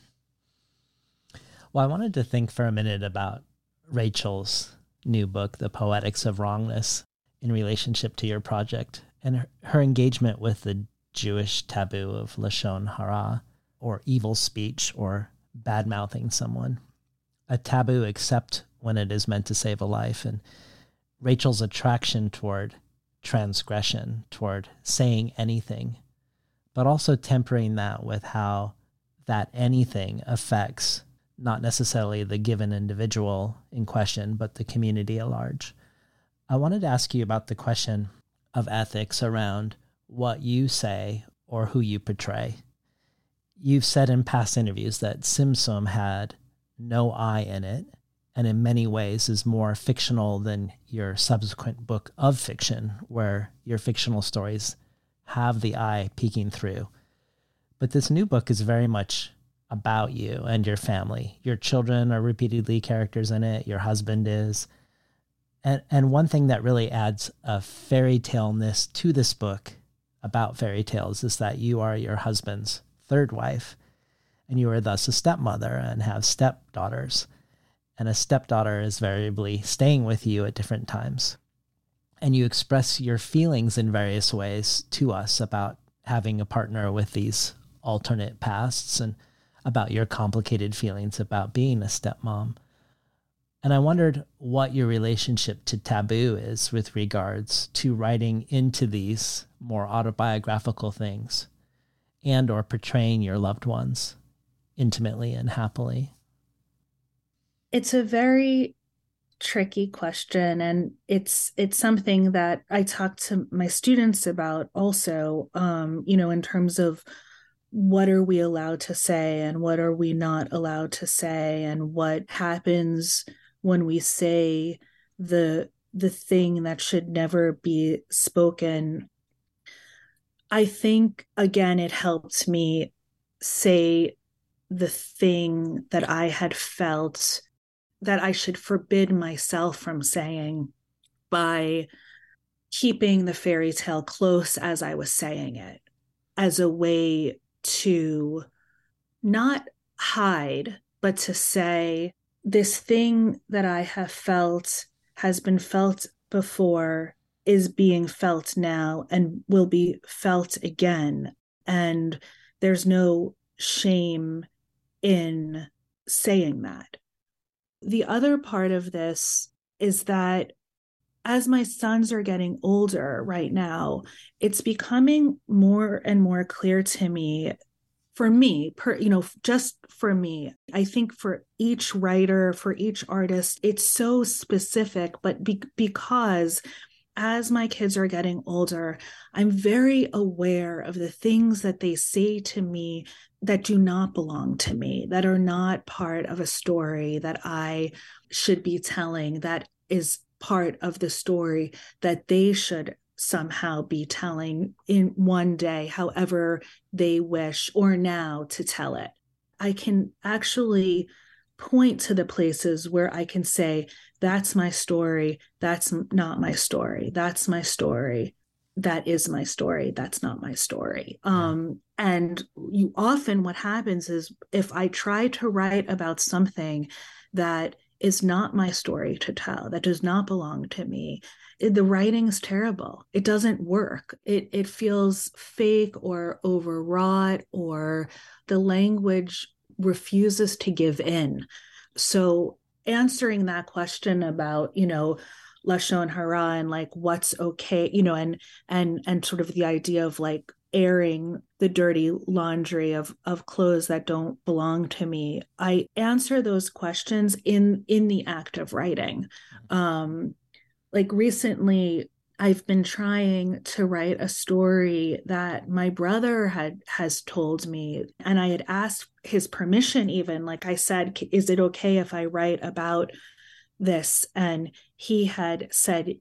well i wanted to think for a minute about rachel's new book the poetics of wrongness in relationship to your project and her, her engagement with the jewish taboo of lashon hara or evil speech or bad mouthing someone. A taboo except when it is meant to save a life. And Rachel's attraction toward transgression, toward saying anything, but also tempering that with how that anything affects not necessarily the given individual in question, but the community at large. I wanted to ask you about the question of ethics around what you say or who you portray you've said in past interviews that Tzimtzum had no I in it, and in many ways is more fictional than your subsequent book of fiction, where your fictional stories have the I peeking through. But this new book is very much about you and your family. Your children are repeatedly characters in it, your husband is. And, and one thing that really adds a fairy tale-ness to this book about fairy tales is that you are your husband's third wife, and you are thus a stepmother and have stepdaughters. And a stepdaughter is variably staying with you at different times. And you express your feelings in various ways to us about having a partner with these alternate pasts and about your complicated feelings about being a stepmom. And I wondered what your relationship to taboo is with regards to writing into these more autobiographical things and or portraying your loved ones intimately and happily? It's a very tricky question and it's it's something that I talk to my students about also um you know in terms of what are we allowed to say and what are we not allowed to say and what happens when we say the the thing that should never be spoken I think, again, it helped me say the thing that I had felt that I should forbid myself from saying by keeping the fairy tale close as I was saying it, as a way to not hide, but to say this thing that I have felt has been felt before is being felt now and will be felt again. And there's no shame in saying that. The other part of this is that as my sons are getting older right now, it's becoming more and more clear to me for me per you know just for me i think for each writer for each artist it's so specific but be- because as my kids are getting older i'm very aware of the things that they say to me that do not belong to me that are not part of a story that i should be telling that is part of the story that they should somehow be telling in one day, however they wish, or now to tell it. I can actually point to the places where I can say, that's my story. That's not my story. That's my story. That is my story. That's not my story. Um, and you often, what happens is if I try to write about something that is not my story to tell, that does not belong to me, the writing is terrible. It doesn't work. It it feels fake or overwrought or the language refuses to give in. So answering that question about, you know, lashon hara and like what's okay, you know, and and and sort of the idea of like airing the dirty laundry of of clothes that don't belong to me i answer those questions in in the act of writing. Um like recently I've been trying to write a story that my brother had has told me and I had asked his permission even like I said is it okay if I write about this? And he had said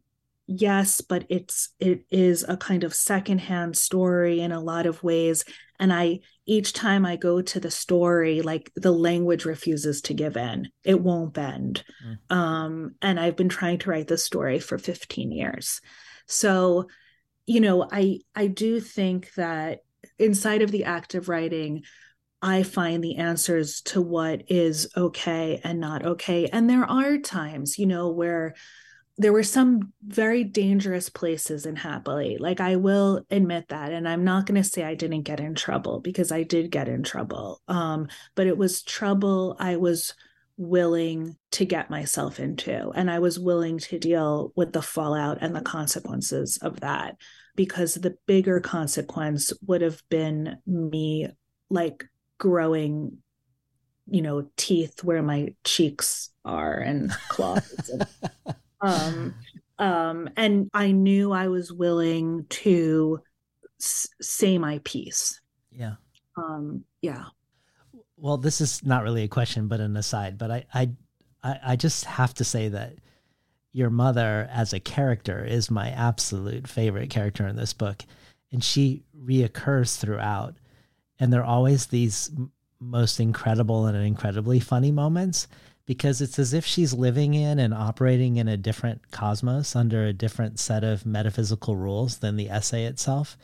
yes but it's it is a kind of secondhand story in a lot of ways. And i each time i go to the story like the language refuses to give in. It won't bend. Mm. um and i've been trying to write this story for 15 years so you know i i do think that inside of the act of writing I find the answers to what is okay and not okay. And there are times, you know, where there were some very dangerous places in happily. Like i will admit that and i'm not going to say i didn't get in trouble because i did get in trouble. Um, but it was trouble. I was willing to get myself into and i was willing to deal with the fallout and the consequences of that because the bigger consequence would have been me like growing you know teeth where my cheeks are and claws and um um and i knew i was willing to s- say my piece. Yeah. Um yeah well this is not really a question but an aside but i i i just have to say that your mother as a character is my absolute favorite character in this book and she reoccurs throughout and there are always these most incredible and incredibly funny moments because it's as if she's living in and operating in a different cosmos under a different set of metaphysical rules than the essay itself.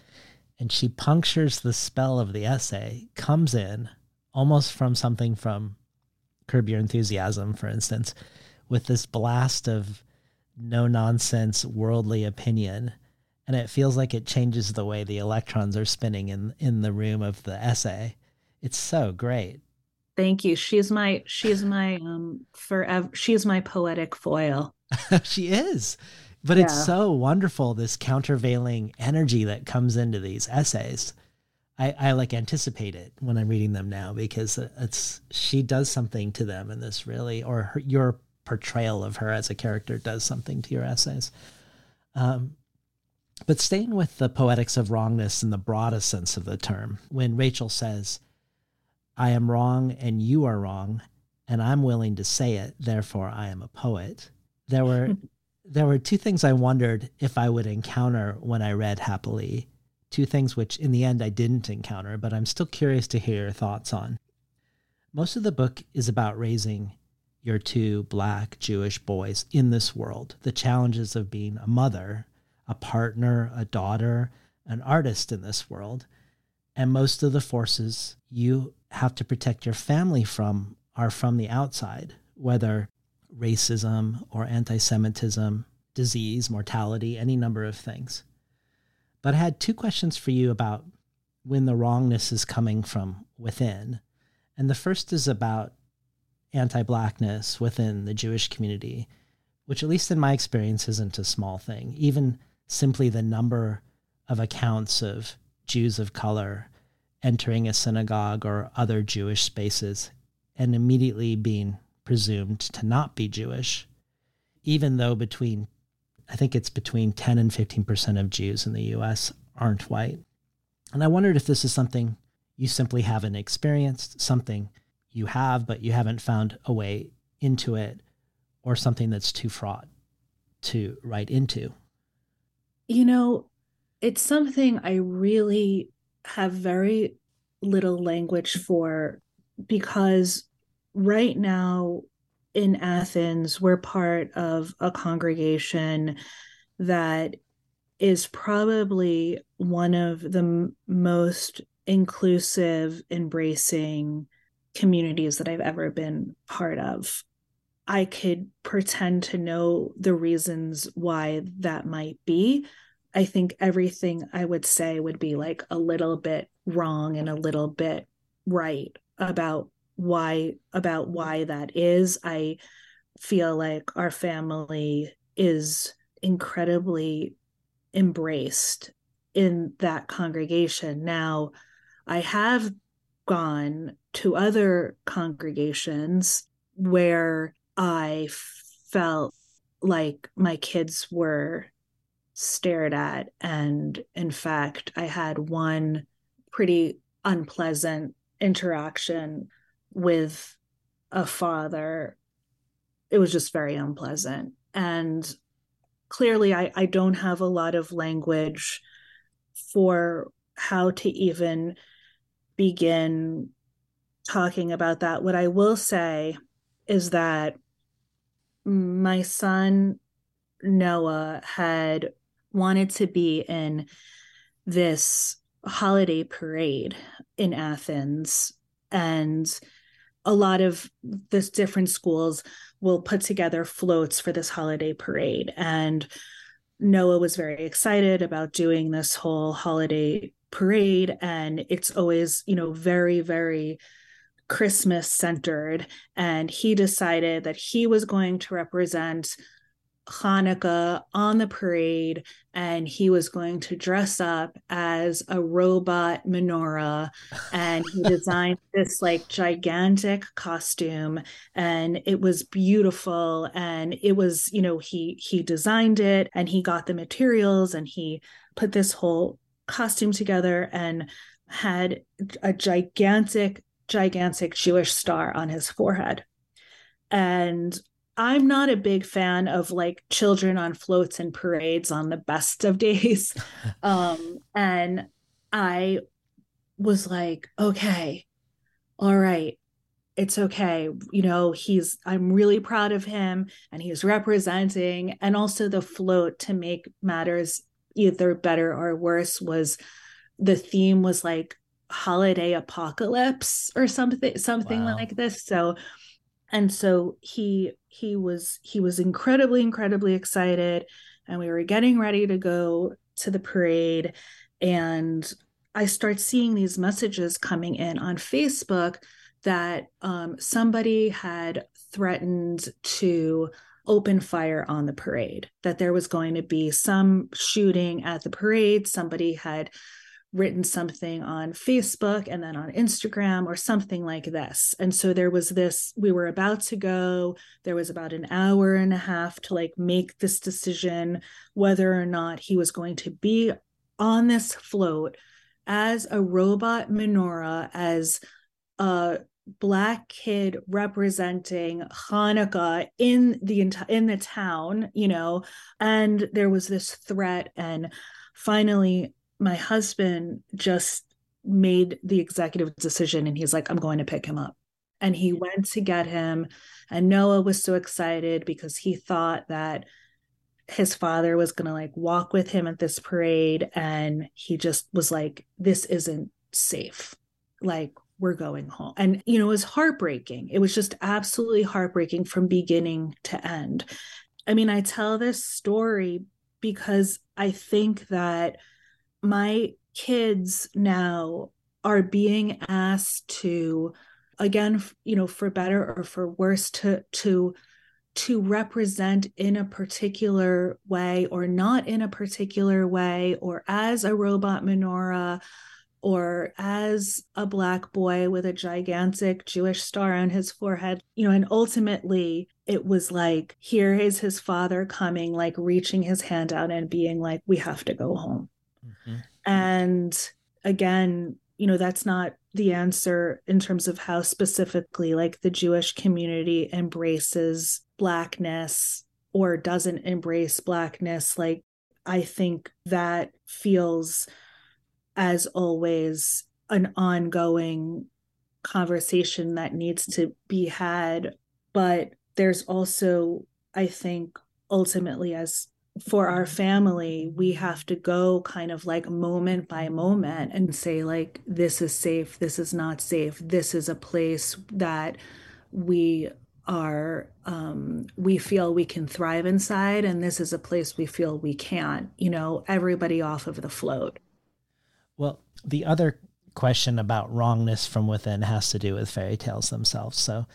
And she punctures the spell of the essay, comes in almost from something from Curb Your Enthusiasm, for instance, with this blast of no nonsense worldly opinion. And it feels like it changes the way the electrons are spinning in, in the room of the essay. It's so great. Thank you. She's my she's my um forever she's my poetic foil. she is. But yeah. it's so wonderful this countervailing energy that comes into these essays. I, I like anticipate it when I'm reading them now because it's she does something to them in this really, or her, your portrayal of her as a character does something to your essays. Um, but staying with the poetics of wrongness in the broadest sense of the term, when Rachel says, I am wrong and you are wrong, and I'm willing to say it, therefore I am a poet. There were there were two things I wondered if I would encounter when I read Happily. Two things which in the end I didn't encounter, but I'm still curious to hear your thoughts on. Most of the book is about raising your two black Jewish boys in this world, the challenges of being a mother, a partner, a daughter, an artist in this world. And most of the forces you have to protect your family from are from the outside, whether racism or anti Semitism, disease, mortality, any number of things. But I had two questions for you about when the wrongness is coming from within. And the first is about anti Blackness within the Jewish community, which, at least in my experience, isn't a small thing. Even simply the number of accounts of Jews of color entering a synagogue or other Jewish spaces and immediately being presumed to not be Jewish, even though between, I think it's between 10 and 15% of Jews in the US aren't white. And I wondered if this is something you simply haven't experienced, something you have, but you haven't found a way into it, or something that's too fraught to write into. You know, it's something I really have very little language for because right now in Athens, we're part of a congregation that is probably one of the m- most inclusive, embracing communities that I've ever been part of. I could pretend to know the reasons why that might be. I think everything I would say would be like a little bit wrong and a little bit right about why about why that is. I feel like our family is incredibly embraced in that congregation. Now, I have gone to other congregations where I felt like my kids were stared at. And in fact, I had one pretty unpleasant interaction with a father. It was just very unpleasant. And clearly, I, I don't have a lot of language for how to even begin talking about that. What I will say is that my son Noah had wanted to be in this holiday parade in Athens and a lot of this different schools will put together floats for this holiday parade. And Noah was very excited about doing this whole holiday parade. And it's always you know very very christmas centered. And he decided that he was going to represent Hanukkah on the parade, and he was going to dress up as a robot menorah. And he designed this like gigantic costume, and it was beautiful. And it was, you know, he he designed it, and he got the materials, and he put this whole costume together, and had a gigantic, gigantic Jewish star on his forehead. And I'm not a big fan of like children on floats and parades on the best of days. um, and I was like, okay, all right, it's okay. You know, he's, I'm really proud of him and he's representing. And also the float to make matters either better or worse was the theme was like holiday apocalypse or something, something wow. like this. So, and so he he was he was incredibly incredibly excited and we were getting ready to go to the parade and i start seeing these messages coming in on facebook that um, somebody had threatened to open fire on the parade that there was going to be some shooting at the parade somebody had written something on Facebook and then on Instagram or something like this. And so there was this, we were about to go. There was about an hour and a half to like make this decision whether or not he was going to be on this float as a robot menorah, as a black kid representing Hanukkah in the in the town, you know, and there was this threat and finally my husband just made the executive decision and he's like, I'm going to pick him up. And he went to get him. And Noah was so excited because he thought that his father was going to like walk with him at this parade. And he just was like, this isn't safe. Like, we're going home. And, you know, it was heartbreaking. It was just absolutely heartbreaking from beginning to end. I mean, I tell this story because I think that my kids now are being asked to again you know for better or for worse to to to represent in a particular way or not in a particular way or as a robot menorah or as a black boy with a gigantic Jewish star on his forehead, you know, and ultimately it was like, here is his father coming, like reaching his hand out and being like, we have to go home. Mm-hmm. And again, you know, that's not the answer in terms of how specifically like the Jewish community embraces blackness or doesn't embrace blackness. Like, I think that feels as always, an ongoing conversation that needs to be had. But there's also, I think, ultimately, as for our family, we have to go kind of like moment by moment and say, like, this is safe, this is not safe, this is a place that we are um we feel we can thrive inside and this is a place we feel we can't you know everybody off of the float well, the other question about wrongness from within has to do with fairy tales themselves. So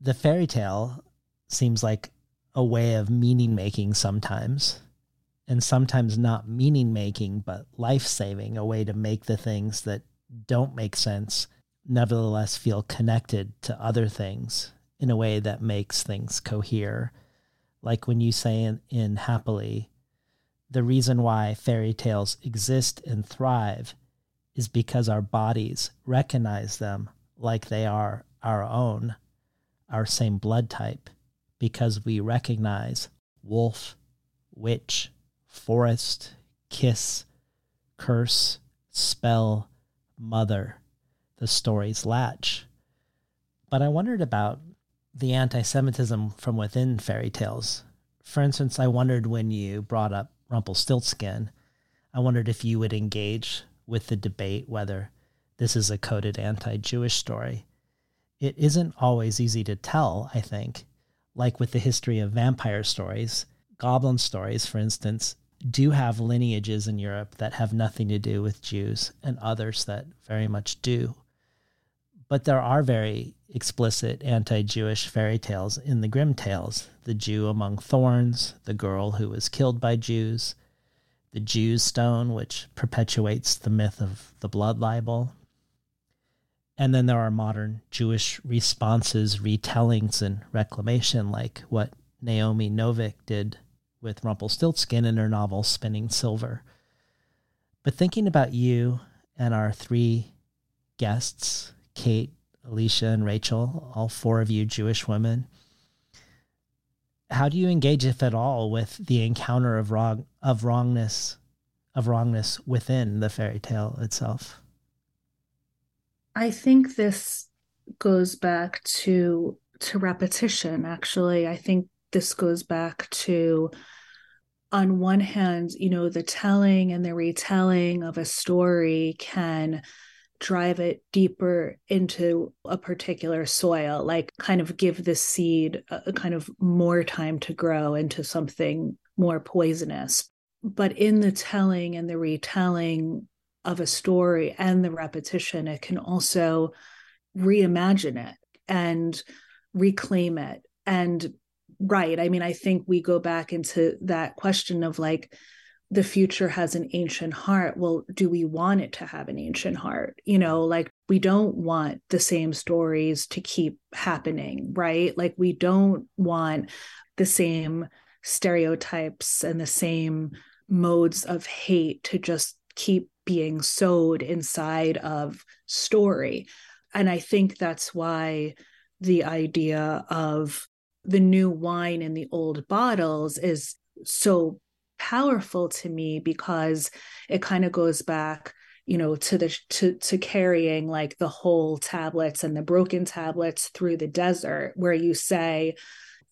the fairy tale seems like a way of meaning making sometimes, and sometimes not meaning making, but life saving, a way to make the things that don't make sense nevertheless feel connected to other things in a way that makes things cohere. Like when you say in, in Happily, the reason why fairy tales exist and thrive is because our bodies recognize them like they are our own, our same blood type, because we recognize wolf, witch, forest, kiss, curse, spell, mother, the story's latch. But I wondered about the anti Semitism from within fairy tales. For instance, I wondered when you brought up Rumpelstiltskin, I wondered if you would engage with the debate whether this is a coded anti Jewish story. It isn't always easy to tell, I think. Like with the history of vampire stories, goblin stories, for instance, do have lineages in Europe that have nothing to do with Jews and others that very much do. But there are very explicit anti Jewish fairy tales in the Grimm tales the Jew among thorns, the girl who was killed by Jews, the Jew's stone, which perpetuates the myth of the blood libel. And then there are modern Jewish responses, retellings, and reclamation, like what Naomi Novik did with Rumpelstiltskin in her novel Spinning Silver. But thinking about you and our three guests, Kate, Alicia, and Rachel, all four of you Jewish women. How do you engage, if at all, with the encounter of wrong of wrongness of wrongness within the fairy tale itself? I think this goes back to to repetition actually. I think this goes back to on one hand, you know, the telling and the retelling of a story can drive it deeper into a particular soil, like kind of give the seed a, kind of more time to grow into something more poisonous. But in the telling and the retelling of a story and the repetition, it can also reimagine it and reclaim it. And right, I mean, I think we go back into that question of like, the future has an ancient heart. Well, do we want it to have an ancient heart? You know, like we don't want the same stories to keep happening, right? Like we don't want the same stereotypes and the same modes of hate to just keep being sewed inside of story. And I think that's why the idea of the new wine in the old bottles is so powerful to me because it kind of goes back you know to the to to carrying like the whole tablets and the broken tablets through the desert where you say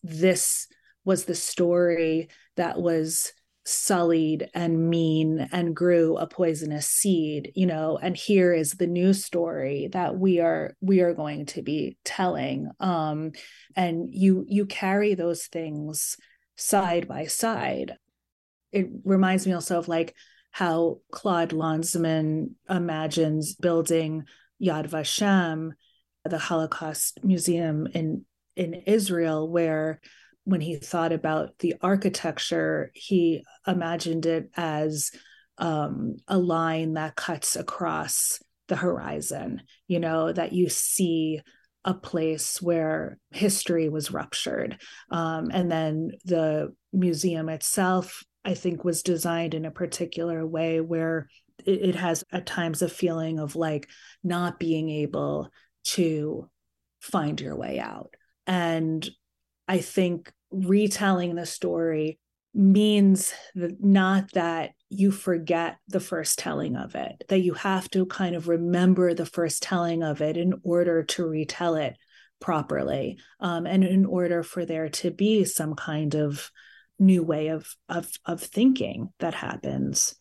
this was the story that was sullied and mean and grew a poisonous seed you know and here is the new story that we are we are going to be telling. Um and you you carry those things side by side. It reminds me also of like how Claude Lanzmann imagines building Yad Vashem, the Holocaust Museum in in Israel, where when he thought about the architecture, he imagined it as um, a line that cuts across the horizon, you know, that you see a place where history was ruptured. Um, and then the museum itself, I think, was designed in a particular way where it, it has at times a feeling of like not being able to find your way out. And I think retelling the story means that not that you forget the first telling of it, that you have to kind of remember the first telling of it in order to retell it properly, um, and in order for there to be some kind of new way of of of thinking that happens.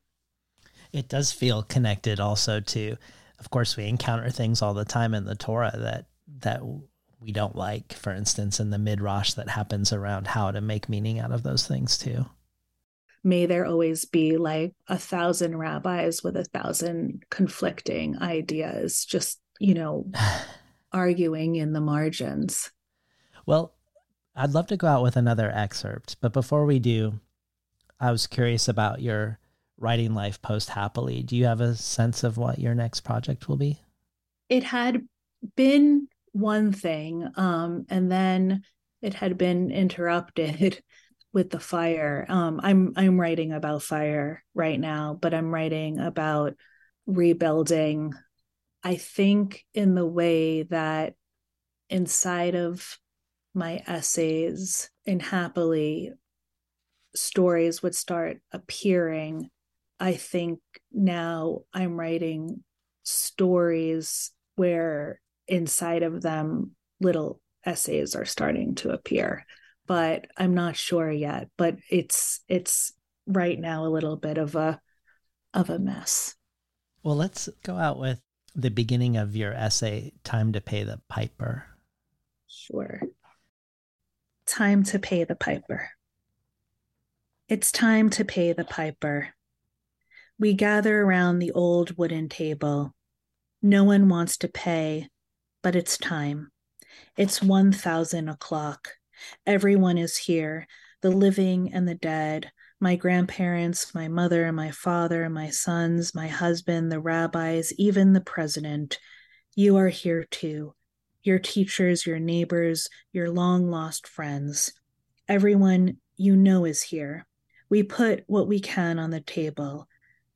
It does feel connected also to, of course, we encounter things all the time in the Torah that that we don't like, for instance, in the midrash that happens around how to make meaning out of those things too. May there always be like a thousand rabbis with a thousand conflicting ideas, just, you know, arguing in the margins. Well, I'd love to go out with another excerpt, but before we do, I was curious about your writing life post happily. Do you have a sense of what your next project will be? It had been one thing um, and then it had been interrupted with the fire. Um, i'm i'm writing about fire right now but i'm writing about rebuilding. I think in the way that inside of my essays and happily stories would start appearing i think now i'm writing stories where inside of them little essays are starting to appear but i'm not sure yet but it's it's right now a little bit of a of a mess. Well let's go out with the beginning of your essay time to pay the piper. Sure. Time to pay the piper. It's time to pay the piper. We gather around the old wooden table. No one wants to pay but it's time. It's 1000 o'clock. Everyone is here the living and the dead, my grandparents, my mother, my father, my sons, my husband, the rabbis, even the president. You are here too. Your teachers, your neighbors, your long lost friends. Everyone you know is here. We put what we can on the table.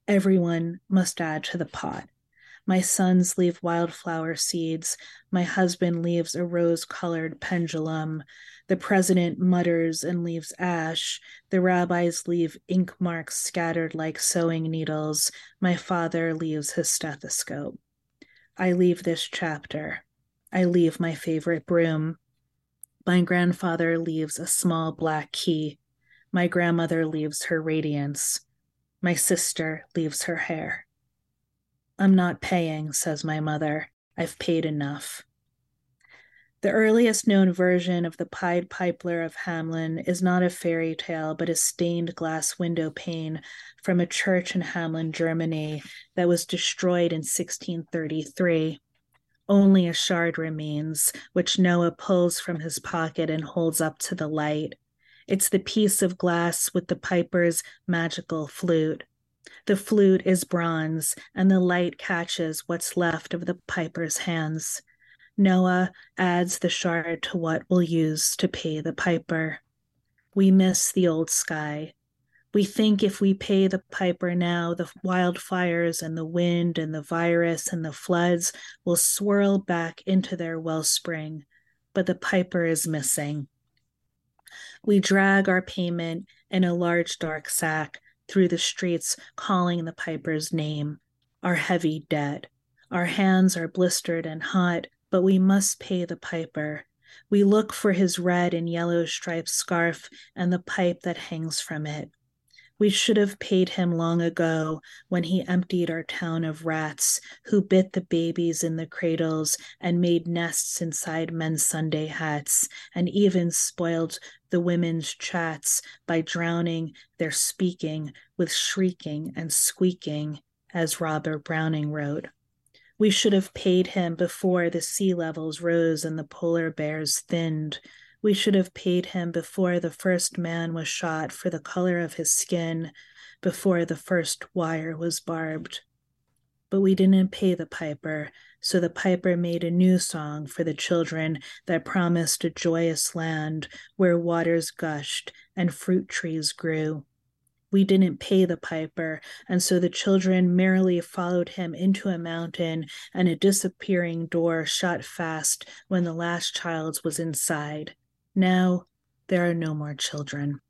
Everyone must add to the pot. My sons leave wildflower seeds. My husband leaves a rose colored pendulum. The president mutters and leaves ash. The rabbis leave ink marks scattered like sewing needles. My father leaves his stethoscope. I leave this chapter. I leave my favorite broom. My grandfather leaves a small black key. My grandmother leaves her radiance. My sister leaves her hair. I'm not paying, says my mother. I've paid enough. The earliest known version of the Pied Piper of Hamelin is not a fairy tale, but a stained glass window pane from a church in Hamelin, Germany, that was destroyed in 1633. Only a shard remains, which Noah pulls from his pocket and holds up to the light. It's the piece of glass with the piper's magical flute. The flute is bronze, and the light catches what's left of the piper's hands. Noah adds the shard to what we'll use to pay the piper. We miss the old sky. We think if we pay the piper now, the wildfires and the wind and the virus and the floods will swirl back into their wellspring, but the piper is missing. We drag our payment in a large dark sack through the streets calling the piper's name, our heavy debt. Our hands are blistered and hot, but we must pay the piper. We look for his red and yellow striped scarf and the pipe that hangs from it. We should have paid him long ago when he emptied our town of rats, who bit the babies in the cradles and made nests inside men's Sunday hats, and even spoiled the women's chats by drowning their speaking with shrieking and squeaking, as Robert Browning wrote. We should have paid him before the sea levels rose and the polar bears thinned we should have paid him before the first man was shot for the color of his skin, before the first wire was barbed. But we didn't pay the piper, so the piper made a new song for the children that promised a joyous land where waters gushed and fruit trees grew. We didn't pay the piper, and so the children merrily followed him into a mountain, and a disappearing door shut fast when the last child was inside. Now there are no more children.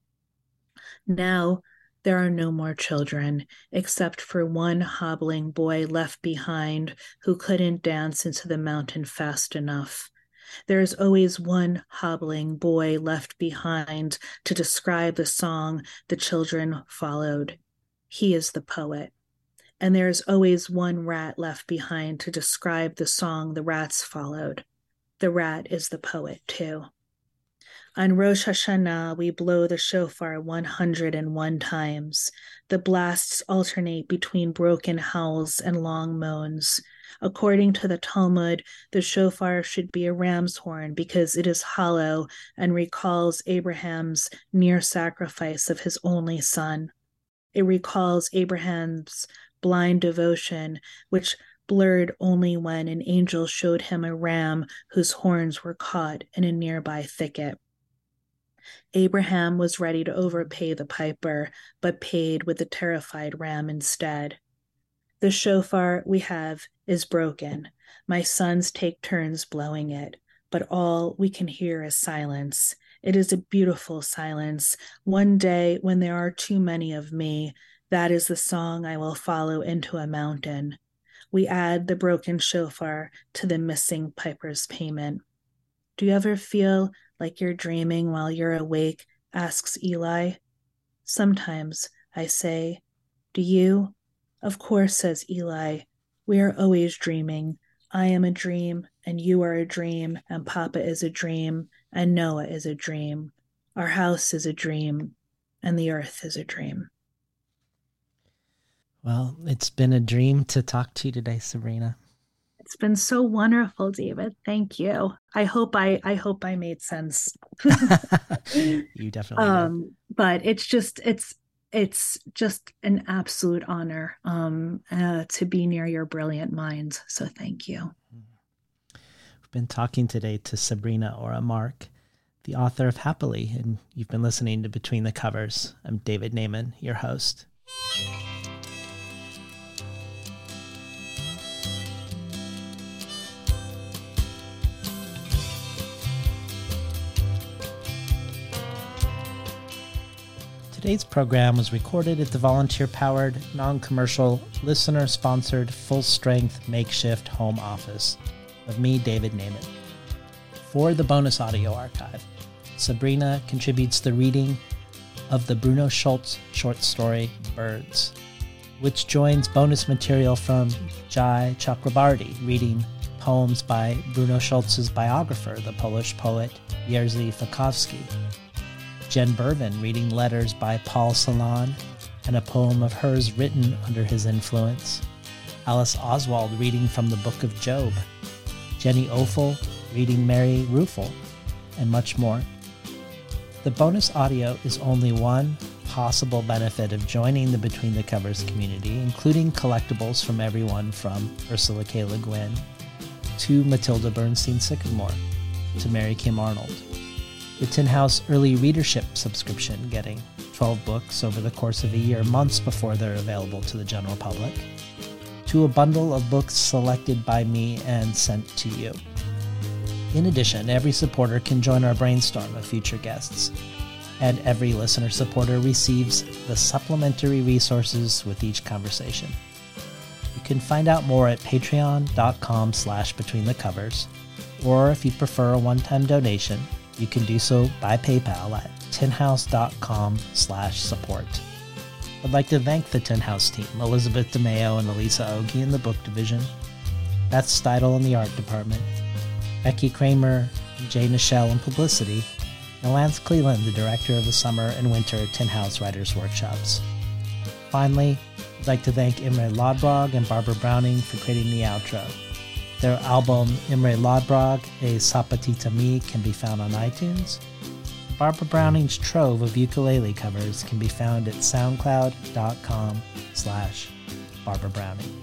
Now there are no more children, except for one hobbling boy left behind who couldn't dance into the mountain fast enough. There is always one hobbling boy left behind to describe the song the children followed. He is the poet. And there is always one rat left behind to describe the song the rats followed. The rat is the poet, too. On Rosh Hashanah, we blow the shofar 101 times. The blasts alternate between broken howls and long moans. According to the Talmud, the shofar should be a ram's horn because it is hollow and recalls Abraham's near sacrifice of his only son. It recalls Abraham's blind devotion, which blurred only when an angel showed him a ram whose horns were caught in a nearby thicket. Abraham was ready to overpay the piper, but paid with the terrified ram instead. The shofar we have is broken. My sons take turns blowing it, but all we can hear is silence. It is a beautiful silence. One day, when there are too many of me, that is the song I will follow into a mountain. We add the broken shofar to the missing piper's payment. Do you ever feel like you're dreaming while you're awake? asks Eli. Sometimes, I say. Do you? Of course, says Eli. We are always dreaming. I am a dream, and you are a dream, and Papa is a dream, and Noah is a dream. Our house is a dream, and the earth is a dream. Well, it's been a dream to talk to you today, Sabrina. It's been so wonderful, David. Thank you. I hope I I hope I made sense. you definitely um did. but it's just it's it's just an absolute honor um uh, to be near your brilliant mind. So thank you. We've been talking today to Sabrina Orah Mark, the author of Happily, and you've been listening to Between the Covers. I'm David Naimon, your host. Today's program was recorded at the volunteer powered, non commercial, listener sponsored, full strength makeshift home office of me, David Naimon. For the bonus audio archive, Sabrina contributes the reading of the Bruno Schulz short story Birds, which joins bonus material from Jai Chakrabarti reading poems by Bruno Schulz's biographer, the Polish poet Jerzy Ficowski Jen Bervin reading letters by Paul Celan and a poem of hers written under his influence. Alice Oswald reading from the Book of Job. Jenny Offill reading Mary Ruefle, and much more. The bonus audio is only one possible benefit of joining the Between the Covers community, including collectibles from everyone from Ursula K. Le Guin to Matilda Bernstein Sycamore to Mary Kim Arnold the Tin House Early Readership subscription, getting 12 books over the course of a year, months before they're available to the general public, to a bundle of books selected by me and sent to you. In addition, every supporter can join our brainstorm of future guests, and every listener supporter receives the supplementary resources with each conversation. You can find out more at patreon.com slash between the covers, or if you prefer a one-time donation, you can do so by PayPal at tinhouse.com slash support. I'd like to thank the Tin House team, Elizabeth DeMeo and Alyssa Ogi in the book division, Beth Steidel in the art department, Becky Kramer, Jae Nichelle in publicity, and Lance Cleland, the director of the summer and winter Tin House Writers Workshops. Finally, I'd like to thank Imre Lodbrog and Barbara Browning for creating the outro. Their album Imre Lodbrog, A Sapatita Me can be found on iTunes. Barbara Browning's trove of ukulele covers can be found at soundcloud.com slash Barbara Browning.